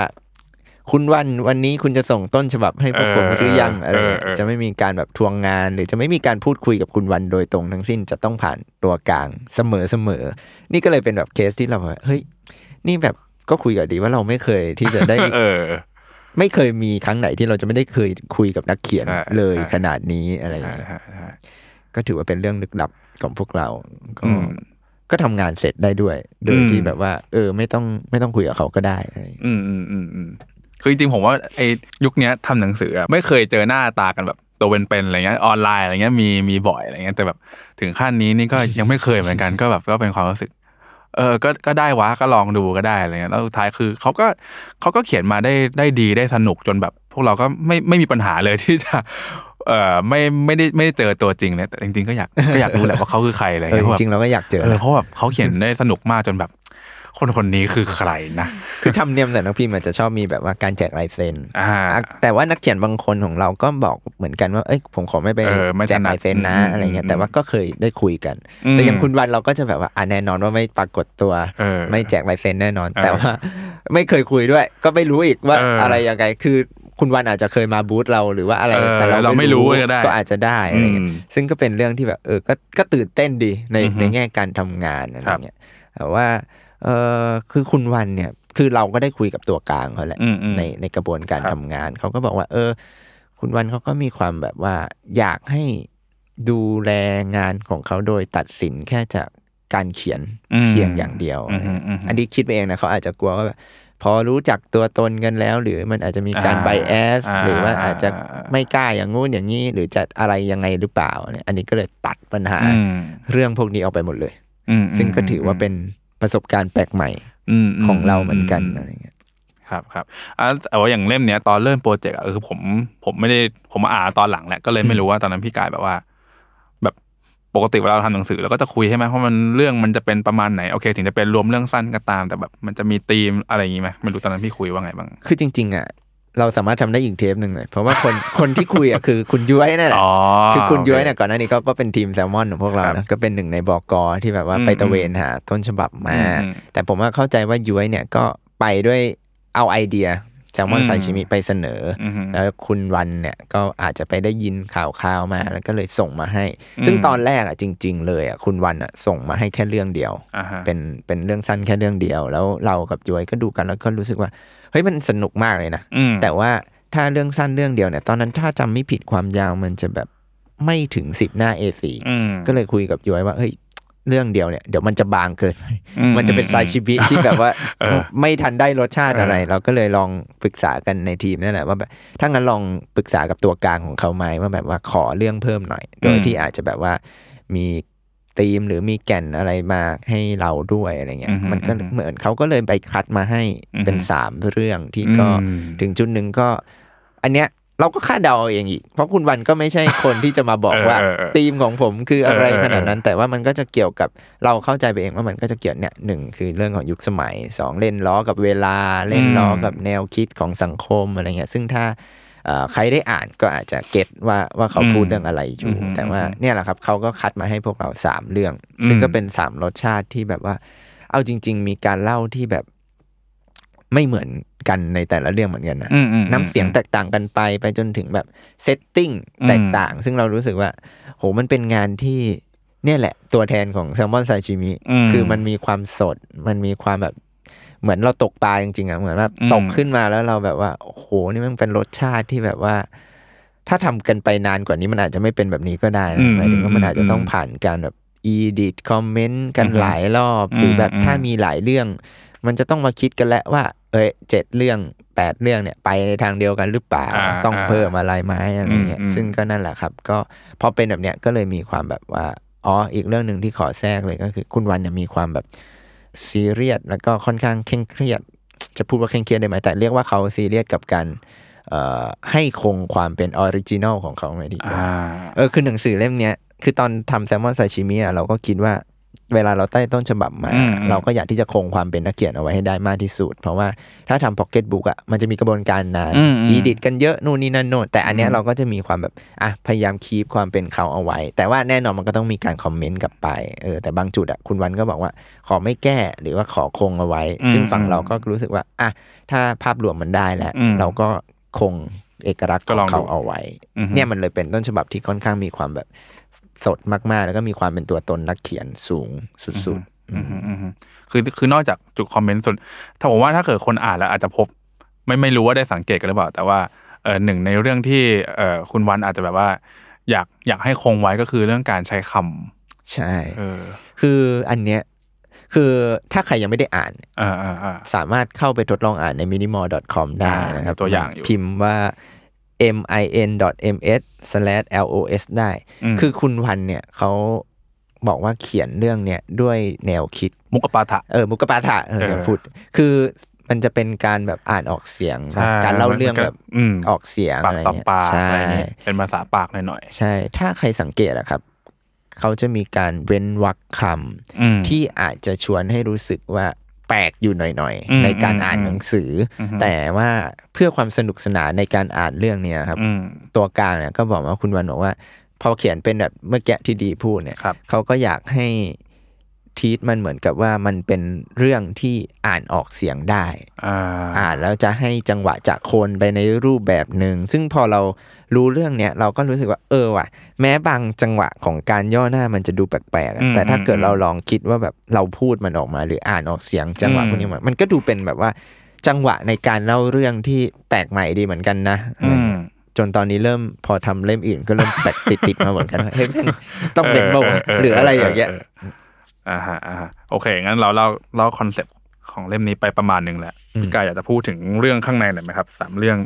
[SPEAKER 3] คุณวันวันนี้คุณจะส่งต้นฉบับให้พวกผมหรือยังอะไร
[SPEAKER 4] เออ
[SPEAKER 3] เงี้ย
[SPEAKER 4] เออ
[SPEAKER 3] จะไม่มีการแบบทวงงาน หรือจะไม่มีการพูดคุยกับคุณวันโดยตรงทั้งสิ้นจะต้องผ่านตัวกลางเสมอเสมอนี่ก็เลยเป็นแบบเคสที่เราแบบเฮ้ยนี่แบบก็คุยกับดีว่าเราไม่เคยที่จะได้
[SPEAKER 4] เออ
[SPEAKER 3] ไม่เคยมีครั้งไหนที่เราจะไม่ได้เคยคุยกับนักเขียน
[SPEAKER 4] ใช่
[SPEAKER 3] เลย
[SPEAKER 4] ใช่
[SPEAKER 3] ขนาดนี้อะไรอย่าง
[SPEAKER 4] ใช่
[SPEAKER 3] เงี้ย
[SPEAKER 4] ใช่ใช่
[SPEAKER 3] ก็ถือว่าเป็นเรื่องลึกลับของพวกเรา ก็
[SPEAKER 4] อืม
[SPEAKER 3] ก็ทำงานเสร็จได้ด้วย โดย
[SPEAKER 4] อืม
[SPEAKER 3] ที่แบบว่า เออ ไม่ต้องไม่ต้องคุยกับเขาก็ได้อะไรอย่างเงี้ย
[SPEAKER 4] อืมอืมอืมอืมคือจริงๆผมว่าไอ้ยุคเนี้ยทำหนังสืออะไม่เคยเจอหน้าตากันแบบตัวเป็นๆอะไรเงี้ยออนไลน์อะไรเงี้ยมีมีบ่อยอะไรเงี้ยแต่แบบถึงขั้นนี้นี่ก็ยังไม่เคยเหมือนกันก็แบบก็เป็นความรู้สึก เออก็ก็ได้วะก็ลองดูก็ได้อะไรเงี้ยแล้วสุดท้ายคือเขาก็เขาก็เขียนมาได้ได้ดีได้สนุกจนแบบ พวกเราก็ไม่ไม่มีปัญหาเลยที่จะเออไม่ไม่ได้ไม่ได้เจอตัวจริงเลยแต่จริงๆก็อยากก็อยากรู้แหละว่าเขาคือใครอะไร
[SPEAKER 3] เออ
[SPEAKER 4] เงี้ย
[SPEAKER 3] จ
[SPEAKER 4] เพราะแบบ
[SPEAKER 3] ริงๆเราก็อยากเจอ
[SPEAKER 4] เออ
[SPEAKER 3] นะ
[SPEAKER 4] เพราะแบบเขาเขียนได้สนุกมากจนแบบ คนคนนี้คือใครนะ
[SPEAKER 3] คือทำเนียมแต่นักพิมพ์อาจจะชอบมีแบบว่าการแจกลายเซ็น
[SPEAKER 4] อ่า
[SPEAKER 3] อะแต่ว่านักเขียนบางคนของเราก็บอกเหมือนกันว่าเอ้ยผมขอไม่ไป
[SPEAKER 4] เออไม่
[SPEAKER 3] แจก
[SPEAKER 4] ถนัด
[SPEAKER 3] ลายเซ็นนะ
[SPEAKER 4] อืม
[SPEAKER 3] อะไรเงี้ย
[SPEAKER 4] อืม
[SPEAKER 3] แต่ว่าก็เคยได้คุยกัน
[SPEAKER 4] อืม
[SPEAKER 3] แต่อย่างคุณวันเราก็จะแบบว่าอะแน่นอนว่าไม่ปรากฏตัว
[SPEAKER 4] เออ
[SPEAKER 3] ไม่แจกลายเซ็นแน่นอน
[SPEAKER 4] เออ
[SPEAKER 3] แต่ว่าไม่เคยคุยด้วย ก็ไม่รู้อีกว่า
[SPEAKER 4] เอออ
[SPEAKER 3] อะไรยังไงคือคุณวันอาจจะเคยมาบูธเราหรือว่าอะไร
[SPEAKER 4] เออ
[SPEAKER 3] แต่เรา
[SPEAKER 4] เราไม่รู้ก็ได้
[SPEAKER 3] ก็อาจจะได้อะไรเงี้ย
[SPEAKER 4] อืม
[SPEAKER 3] ซึ่งก็เป็นเรื่องที่แบบเออก็ก็ตื่นเต้นดีใน
[SPEAKER 4] อือฮึ
[SPEAKER 3] ในแง่การทำงานอะไร
[SPEAKER 4] ครับ
[SPEAKER 3] เงี้ยแต่ว่า เออคือคุณวันเนี่ย คือเราก็ได้คุยกับตัวกลางเขาแหละ
[SPEAKER 4] อืมอืม
[SPEAKER 3] ในในกระบวนการ
[SPEAKER 4] ครับ
[SPEAKER 3] ทำงาน เขาก็บอกว่า เออ คุณวันเขาก็มีความแบบว่า อยากให้ดูแลงานของเขาโดยตัดสินแค่จากการเขียน
[SPEAKER 4] อืม
[SPEAKER 3] เพียงอย่างเดียว
[SPEAKER 4] อืมอืมอืม
[SPEAKER 3] อันนี้คิดไปเองนะเขาอาจจะกลัวว่าแบบพอรู้จักตัวตนกันแล้ว หรือมันอาจจะมีการ
[SPEAKER 4] อ่า
[SPEAKER 3] ไบแอส
[SPEAKER 4] อ่า
[SPEAKER 3] หรือว่าอาจจะ
[SPEAKER 4] อ่า
[SPEAKER 3] ไม่กล้าอย่างงู้นอย่างนี้ หรือจะอะไรยังไงหรือเปล่าเนี่ยอันนี้ก็เลยตัดปัญหา
[SPEAKER 4] อืม
[SPEAKER 3] เรื่องพวกนี้ออกไปหมดเลย
[SPEAKER 4] อืม
[SPEAKER 3] ซึ่งก็ถือว่าเป็น ประสบการณ์แปลกใหม่
[SPEAKER 4] ม
[SPEAKER 3] ของเราเหมือนกันอะไรเงี้ย
[SPEAKER 4] ครับครับอะแต่ว่าอย่างเล่มเนี้ยตอนเริ่มโปรเจกต์อะคือผมผมไม่ได้ผมมาอ่านตอนหลังแหละก็เลยไม่รู้ว่าตอนนั้นพี่กายแบบว่า แบบปกติเวลาเราทำหนังสือเราก็จะคุยใช่ไหมเพราะมันเรื่องมันจะเป็นประมาณไหนโอเค ถึงจะเป็นรวมเรื่องสั้นก็ตาม แต่แบบมันจะมีธีมอะไรอย่างงี้ไหมไม่รู้ตอนนั้นพี่คุยว่าไงบ้าง
[SPEAKER 3] คือจริง ๆอะ เราสามารถทำได้อีกเทปหนึ่งเลยเพราะว่าคนคนที่คุยอะคือคุณย้วยนั่นแหละ
[SPEAKER 4] อ๋อ
[SPEAKER 3] คือคุณย้วย
[SPEAKER 4] โอ
[SPEAKER 3] เนี่ยก่อนหน้านี้ก็ก็เป็นทีมแซลมอนของพวกเรา
[SPEAKER 4] ครั
[SPEAKER 3] นะ
[SPEAKER 4] บ
[SPEAKER 3] ก็เป็นหนึ่งในบอกอที่แบบว่า
[SPEAKER 4] อืม
[SPEAKER 3] ไปตระเวนหาต้นฉบับมา
[SPEAKER 4] อืม
[SPEAKER 3] แต่ผมว่าเข้าใจว่าย้วยเนี่ยก็ไปด้วยเอาไอเดียแซลมอน
[SPEAKER 4] อืม
[SPEAKER 3] ไซชิมิไปเสนออ
[SPEAKER 4] อืม
[SPEAKER 3] แล้วคุณวันเนี่ยก็อาจจะไปได้ยินข่าวข่าวๆมาแล้วก็เลยส่งมาให้ ซึ่งตอนแรกอะจริง ๆ เลยอะคุณวันอะส่งมาให้แค่เรื่องเดียว
[SPEAKER 4] อ่าฮะ
[SPEAKER 3] เป็นเป็นเรื่องสั้นแค่เรื่องเดียว แล้วเรากับย้วยก็ดูกันแล้วก็รู้สึกว่า เฮ้ยมันสนุกมากเลยนะ
[SPEAKER 4] อืม
[SPEAKER 3] แต่ว่าถ้าเรื่องสั้นเรื่องเดียวเนี่ยตอนนั้นถ้าจำไม่ผิดความยาวมันจะแบบไม่ถึงสิบหน้า A4
[SPEAKER 4] อืม
[SPEAKER 3] ก็เลยคุยกับย้อยว่าเฮ้ยเรื่องเดียวเนี่ยเดี๋ยวมันจะบางเกินไป
[SPEAKER 4] อืม
[SPEAKER 3] มันจะเป็นไซชิบิที่แบบว่า
[SPEAKER 4] เออ
[SPEAKER 3] ไม่ทันได้รสชาติอะไร
[SPEAKER 4] เออ
[SPEAKER 3] เราก็เลยลองปรึกษากันในทีมนั่นแหละว่าแบบถ้างั้นลองปรึกษากับตัวกลางของเขาไหมว่าแบบว่าขอเรื่องเพิ่มหน่อย โดยที่อาจจะแบบว่ามี ธีม หรือมีแก่นอะไรมาให้เราด้วยอะไรเงี้ย
[SPEAKER 4] อือฮึ
[SPEAKER 3] มันก็
[SPEAKER 4] อือฮึ
[SPEAKER 3] เหมือนเขาก็เลยไปคัดมาให้เป็น
[SPEAKER 4] อือฮึ
[SPEAKER 3] สามเรื่องที่ก็
[SPEAKER 4] อืม
[SPEAKER 3] ถึงจุดหนึ่งก็ อันเนี้ยเราก็คาดเดาเอาเองอีก เพราะคุณวันก็ไม่ใช่คนที่จะมาบอก
[SPEAKER 4] เออ
[SPEAKER 3] ว่า
[SPEAKER 4] เออเออ
[SPEAKER 3] ธีมของผมคืออะไร
[SPEAKER 4] เออเออ
[SPEAKER 3] ขนาดนั้น แต่ว่ามันก็จะเกี่ยวกับเราเข้าใจไปเองว่ามันก็จะเกี่ยวเนี่ยหนึ่งคือเรื่องของยุคสมัยสองเล่นล้อกับเวลาเล่นล้อกับแนวคิดของสังคมอะไรเงี้ยซึ่งถ้าเอ่อ ใครได้อ่านก็อาจจะเก็ตว่าว่าเขาพูดเรื่องอะไรอยู่
[SPEAKER 4] อืม
[SPEAKER 3] แต่ว่า
[SPEAKER 4] อืม
[SPEAKER 3] เนี่ยแหละครับเขาก็คัดมาให้พวกเราสามเรื่อง ซึ่งก็เป็นสามรสชาติที่แบบว่า เอาจริง ๆ มีการเล่าที่แบบไม่เหมือนกันในแต่ละเรื่องเหมือนกันนะ
[SPEAKER 4] อืมอืม
[SPEAKER 3] น้ำเสียงแตกต่างกันไปไปจนถึงแบบเซตติ้ง
[SPEAKER 4] อืม
[SPEAKER 3] แตกต่าง ซึ่งเรารู้สึกว่า โหมันเป็นงานที่เนี่ยแหละ ตัวแทนของแซลมอนไซชิมิ
[SPEAKER 4] อืม
[SPEAKER 3] คือมันมีความสด มันมีความแบบ เหมือนเราตกปลาจริงๆอะเหมือนว่า
[SPEAKER 4] อืม
[SPEAKER 3] ตกขึ้นมาแล้วเราแบบว่าโอ้โหนี่มันเป็นรสชาติที่แบบว่า ถ้าทำกันไปนานกว่านี้มันอาจจะไม่เป็นแบบนี้ก็ได้นะหมายถึงว่ามันอาจจะต้องผ่านการแบบอีดิทคอมเมนต์กันหลายรอบหรือแบบถ้ามีหลายเรื่อง มันจะต้องมาคิดกันแล้วว่า เอ้ยเจ็ดเรื่องแปดเรื่องเนี่ยไปในทางเดียวกันหรือเปล่า
[SPEAKER 4] อ่า
[SPEAKER 3] ต้อง
[SPEAKER 4] อ่า
[SPEAKER 3] เพิ่มอะไรไหมอะไรเงี้ย
[SPEAKER 4] อืมอืม
[SPEAKER 3] ซึ่งก็นั่นแหละครับ ก็พอเป็นแบบเนี้ยก็เลยมีความแบบว่าอ๋ออีกเรื่องหนึ่งที่ขอแทรกเลยก็คือ คุณวันเนี่ยมีความแบบ ซีเรียสแล้วก็ค่อนข้างเคร่งเครียด จะพูดว่าเคร่งเครียดได้ไหมแต่เรียกว่าเขาซีเรียสกับการเอ่อให้คงความเป็น original ของเขาไว้ดีกว่า
[SPEAKER 4] อ่า
[SPEAKER 3] เออคือหนังสือเล่มเนี้ยคือตอนทำแซลมอนซาชิมิอะเราก็คิดว่า เวลาเราได้ต้นฉบับมา
[SPEAKER 4] อืม
[SPEAKER 3] เราก็อยากที่จะคงความเป็นนักเขียนเอาไว้ให้ได้มากที่สุด เพราะว่าถ้าทำ pocket book อะมันจะมีกระบวนการนาน
[SPEAKER 4] อืมอืม
[SPEAKER 3] edit กันเยอะนู่นนี่นั่นโน่นแต่อันเนี้ยเราก็จะมีความแบบอะพยายามคีปความเป็นเขาเอาไว้ แต่ว่าแน่นอนมันก็ต้องมีการคอมเมนต์กลับไปเออแต่บางจุดอะคุณวันก็บอกว่าขอไม่แก้หรือว่าขอคงเอาไว้
[SPEAKER 4] อืม
[SPEAKER 3] ซึ่งฝั่ง
[SPEAKER 4] อืม
[SPEAKER 3] เราก็รู้สึกว่าอะถ้าภาพรวมมันได้แล้ว
[SPEAKER 4] อืม
[SPEAKER 3] เราก็คงเอกลักษณ์ข
[SPEAKER 4] ก็
[SPEAKER 3] อ
[SPEAKER 4] ลอง
[SPEAKER 3] ง
[SPEAKER 4] ดู
[SPEAKER 3] เขาเอาไว้
[SPEAKER 4] อือฮึ
[SPEAKER 3] เนี่ยมันเลยเป็นต้นฉบับที่ค่อนข้างมีความแบบ สดมากๆ แล้วก็มีความเป็นตัวตนนักเขียนสูงสุด
[SPEAKER 4] อืมอืมอืมคือคือนอกจากจุดคอมเมนต์ส่วนถ้าผมว่าถ้าเกิดคนอ่านแล้วอาจจะพบ ไม่ไม่รู้ว่าได้สังเกตกันหรือเปล่า แต่ว่าเออหนึ่งในเรื่องที่เออคุณวันอาจจะแบบว่า อยากอยากให้คงไว้ก็คือเรื่องการใช้คำ
[SPEAKER 3] ๆใช่
[SPEAKER 4] เออ
[SPEAKER 3] คืออันเนี้ยคือถ้าใครยังไม่ได้อ่าน
[SPEAKER 4] อ่าอ่าอ่า
[SPEAKER 3] สามารถเข้าไปทดลองอ่านใน minimal.com ได้นะครับ
[SPEAKER 4] อ่าตัวอย่างอยู่
[SPEAKER 3] พิมพ์ว่า min.ms/los ได้
[SPEAKER 4] อืม
[SPEAKER 3] คือคุณวันเนี่ยเขาบอกว่าเขียนเรื่องเนี้ยด้วยแนวคิด
[SPEAKER 4] มุกปาฐะ
[SPEAKER 3] เออมุกปาฐะเออ
[SPEAKER 4] เออ
[SPEAKER 3] เดี๋ยวพูดคือมันจะเป็นการแบบอ่านออกเสียง
[SPEAKER 4] ใช่
[SPEAKER 3] การเล่าเรื่องแบบ
[SPEAKER 4] อืม
[SPEAKER 3] ออกเสียง
[SPEAKER 4] ปาก
[SPEAKER 3] อะไร
[SPEAKER 4] ต่อ
[SPEAKER 3] เงี้ย
[SPEAKER 4] ปาก
[SPEAKER 3] ใช่
[SPEAKER 4] อะไรเงี้ยเป็นภาษาปากหน่อย
[SPEAKER 3] ใช่ ถ้าใครสังเกตอะครับ เขาจะมีการเว้นวรรคค
[SPEAKER 4] ๆอืมำ
[SPEAKER 3] ที่อาจจะชวนให้รู้สึกว่าแปลกอยู่หน่อย
[SPEAKER 4] อืม
[SPEAKER 3] ๆในการอ่าน
[SPEAKER 4] อืม
[SPEAKER 3] หนังสืออ
[SPEAKER 4] อฮึ
[SPEAKER 3] แต่ว่าเพื่อความสนุกสนานในการอ่านเรื่องเนี้ยครับ
[SPEAKER 4] อืม
[SPEAKER 3] ตัวกลางเนี่ยก็บอกว่าคุณวันบอกว่า พอเขียนเป็นแบบเมื่อกี้ที่ดีพูดเนี่ย
[SPEAKER 4] ครับ
[SPEAKER 3] เขาก็อยากให้ ทีทมันเหมือนกับว่ามันเป็นเรื่องที่อ่านออกเสียงได้
[SPEAKER 4] อ่า
[SPEAKER 3] อ่านแล้วจะให้จังหวะจากคนไปในรูปแบบหนึ่งซึ่งพอเรารู้เรื่องเนี้ยเราก็รู้สึกว่าเออว่ะ แม้บางจังหวะของการย่อหน้ามันจะดูแปลกๆอะ
[SPEAKER 4] อืม
[SPEAKER 3] แต่ถ้าเกิด
[SPEAKER 4] อืม
[SPEAKER 3] เราลองคิดว่าแบบเราพูดมันออกมา หรืออ่านออกเสียงจังหวะ
[SPEAKER 4] อืม
[SPEAKER 3] พวกนี้มามันก็ดูเป็นแบบว่า จังหวะในการเล่าเรื่องที่แปลกใหม่ดีเหมือนกันนะอะไร
[SPEAKER 4] อื
[SPEAKER 3] เงี้ย
[SPEAKER 4] ม
[SPEAKER 3] จนตอนนี้เริ่มพอทำเล่มอื่นก็เริ่มแปลกติดๆมาเหมือนกันว่าเฮ้ยแม่งต้องเป็นเปล่าวะหรืออะไรอย่างเงี้ย
[SPEAKER 4] อ่าฮะอ่าฮะโอเค งั้นเราเล่าเล่าคอนเซปต์ของเล่มนี้ไปประมาณหนึ่งแหละพี่กายอยากจะพูดถึงเรื่องข้างในหน่อยไหมครับสามเรื่อง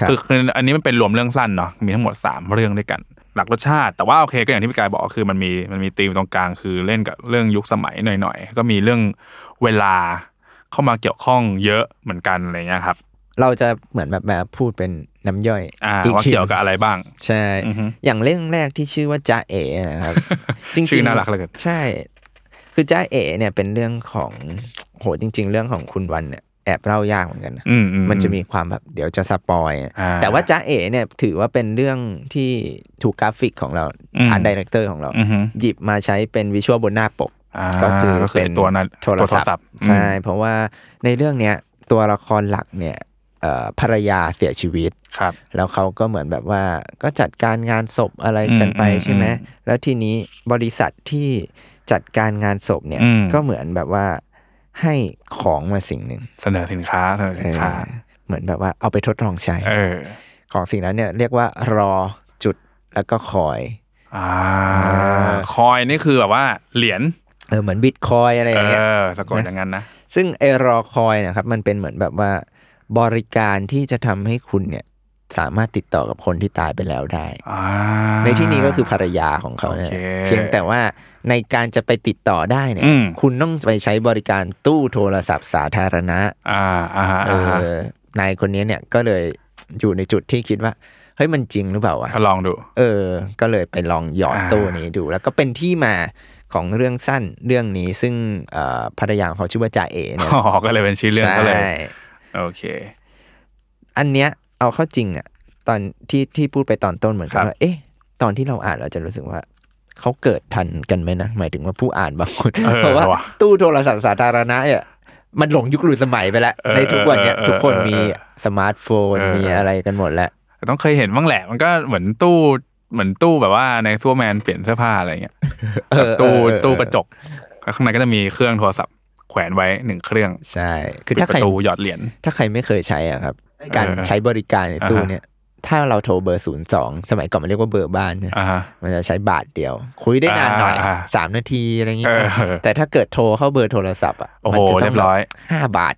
[SPEAKER 3] ครับ
[SPEAKER 4] คือคืออันนี้มันเป็นรวมเรื่องสั้นเนาะมีทั้งหมดสามเรื่องด้วยกัน หลักรสชาติ แต่ว่าโอเคก็อย่างที่พี่กายบอกก็คือมันมีมันมีธีมตรงกลางคือเล่นกับเรื่องยุคสมัยหน่อยๆก็มีเรื่องเวลาเข้ามาเกี่ยวข้องเยอะเหมือนกันอะไรเงี้ยครับ
[SPEAKER 3] เราจะเหมือนแบบแบบพูดเป็นน้ำย่อย
[SPEAKER 4] อ่า
[SPEAKER 3] อีก
[SPEAKER 4] ว่า
[SPEAKER 3] ที่
[SPEAKER 4] เกี่ยวกับอะไรบ้าง
[SPEAKER 3] ใช่
[SPEAKER 4] อือฮึ
[SPEAKER 3] อย่างเรื่องแรกที่ชื่อว่าจ๊ะเอ๋นะครับจริงๆ
[SPEAKER 4] ชื่อน่ารักเหลือเกิน
[SPEAKER 3] ใช่ คือจ๊ะเอ๋เนี่ยเป็นเรื่องของโหจริง ๆ เรื่องของคุณวันเนี่ยแอบเล่ายากเหมือนกันนะ
[SPEAKER 4] อือื
[SPEAKER 3] มันจะมีความแบบเดี๋ยวจะ spoil อะ
[SPEAKER 4] อ่า
[SPEAKER 3] แต่ว่าจ๊ะเอ๋เนี่ยถือว่าเป็นเรื่องที่ถูกกราฟิกของเรา
[SPEAKER 4] อืม
[SPEAKER 3] art director ของเรา
[SPEAKER 4] อือฮึ
[SPEAKER 3] หยิบมาใช้เป็น visual บนหน้าปก
[SPEAKER 4] อะ
[SPEAKER 3] ก็คือ
[SPEAKER 4] ก็คือ
[SPEAKER 3] เป็น
[SPEAKER 4] ตัวตู้
[SPEAKER 3] โทรศัพท์
[SPEAKER 4] อืม
[SPEAKER 3] ใช่ เพราะว่าในเรื่องเนี้ยตัวละครหลักเนี่ยเอ่อภรรยาเสียชีวิต
[SPEAKER 4] ครับ
[SPEAKER 3] แล้วเขาก็เหมือนแบบว่าก็จัดการงานศพอะไรกันไป
[SPEAKER 4] อืม
[SPEAKER 3] ใช่ไหม
[SPEAKER 4] อืม
[SPEAKER 3] แล้วทีนี้บริษัทที่ จัดการงานศพเนี่ย
[SPEAKER 4] อืม
[SPEAKER 3] ก็เหมือนแบบว่าให้ของมาสิ่งหนึ่ง
[SPEAKER 4] เสนอสินค้าเสนอสินค้า
[SPEAKER 3] เออเหมือนแบบว่าเอาไปทดลองใช้
[SPEAKER 4] เออ
[SPEAKER 3] ของสิ่งนั้นเนี่ยเรียกว่ารอจุดแล้วก็คอย
[SPEAKER 4] อ่าคอยนี่คือแบบว่าเหรียญ
[SPEAKER 3] เออเหมือนบิตคอยอะไรอ
[SPEAKER 4] เอย่าง
[SPEAKER 3] เงี้ย
[SPEAKER 4] อสะกดอย่างนั้นนะ
[SPEAKER 3] ซึ่งไอรอคอยนะครับ มันเป็นเหมือนแบบว่าบริการที่จะทำให้คุณเนี่ย สามารถติดต่อกับคนที่ตายไปแล้วได้
[SPEAKER 4] อ่า
[SPEAKER 3] ในที่นี้ก็คือภรรยาของเขาเนี่ย
[SPEAKER 4] โอเค
[SPEAKER 3] เพียงแต่ว่าในการจะไปติดต่อได้เนี่ย
[SPEAKER 4] อืม
[SPEAKER 3] คุณต้องไปใช้บริการตู้โทรศัพท์สาธารณะ
[SPEAKER 4] อ่าอ่าฮะ
[SPEAKER 3] เอ
[SPEAKER 4] อ่าฮะ
[SPEAKER 3] อนายคนนี้เนี่ยก็เลยอยู่ในจุดที่คิดว่าเฮ้ยมันจริงหรือเปล่าวะ
[SPEAKER 4] ถ้าลองดู
[SPEAKER 3] เออ ก็เลยไปลองหยอด
[SPEAKER 4] อ่า
[SPEAKER 3] ตู้นี้ดู แล้วก็เป็นที่มาของเรื่องสั้นเรื่องนี้ ซึ่งเอ่อภรรยาของเขาชื่อว่าจ่าเอ๋เนี่ย
[SPEAKER 4] อ๋อก็เลยเป็นชื่อเรื่องก็เลย
[SPEAKER 3] ใช่
[SPEAKER 4] โอเค
[SPEAKER 3] อันเนี้ย เอาเข้าจริงอะตอนที่ที่พูดไปตอนต้นเหมือนกั
[SPEAKER 4] ครั
[SPEAKER 3] น
[SPEAKER 4] บ
[SPEAKER 3] ว่าเอ๊ะ ตอนที่เราอ่านเราจะรู้สึกว่าเขาเกิดทันกันไหมนะหมายถึงว่าผู้อ่านบางคน
[SPEAKER 4] เออ
[SPEAKER 3] เพราะว่า
[SPEAKER 4] ว่ะ
[SPEAKER 3] ตู้โทรศัพท์สาธารณะเนี่ยมันหลงยุคหลุดสมัยไปแล้ว
[SPEAKER 4] เออ
[SPEAKER 3] ในทุกวันเนี้ย
[SPEAKER 4] เออเออ
[SPEAKER 3] ทุกคน
[SPEAKER 4] เออ
[SPEAKER 3] มีสมาร์ทโฟน
[SPEAKER 4] เออ
[SPEAKER 3] มีอะไรกันหมดแล้ว
[SPEAKER 4] แต่ต้องเคยเห็นบ้างแหละ มันก็เหมือนตู้เหมือนตู้แบบว่าในซูเปอร์แมนเปลี่ยนเสื้อผ้าอะไรเงี้ย
[SPEAKER 3] เออ
[SPEAKER 4] แบบตู้
[SPEAKER 3] เออเออ
[SPEAKER 4] ตู้กระจกแล้วข้างในก็จะมีเครื่องโทรศัพท์แขวนไว้หนึ่งเครื่อง
[SPEAKER 3] ใช่ คือ
[SPEAKER 4] ปิด
[SPEAKER 3] ถ้า
[SPEAKER 4] ป
[SPEAKER 3] ใคร
[SPEAKER 4] ระตูหยอดเหรียญ
[SPEAKER 3] ถ้าใครไม่เคยใช้อะครับ การ
[SPEAKER 4] เออ
[SPEAKER 3] ใช้บริการในตู้
[SPEAKER 4] อ่าฮะ
[SPEAKER 3] เนี่ย ถ้าเราโทรเบอร์ศูนย์สองสมัยก่อนมันเรียกว่าเบอร์บ้านใช่ไหม
[SPEAKER 4] อ่าฮะ
[SPEAKER 3] มันจะใช้บาทเดียว คุยได้นานหน่อย
[SPEAKER 4] อ่า
[SPEAKER 3] สามนาทีอะไรอย่างเงี้
[SPEAKER 4] เอยอ
[SPEAKER 3] แต่ถ้าเกิดโทรเข้าเบอร์โทรศัพท์อะ
[SPEAKER 4] โอ้โห
[SPEAKER 3] มัจะต้
[SPEAKER 4] เรี
[SPEAKER 3] อยง
[SPEAKER 4] บร้อย
[SPEAKER 3] ห้าบาท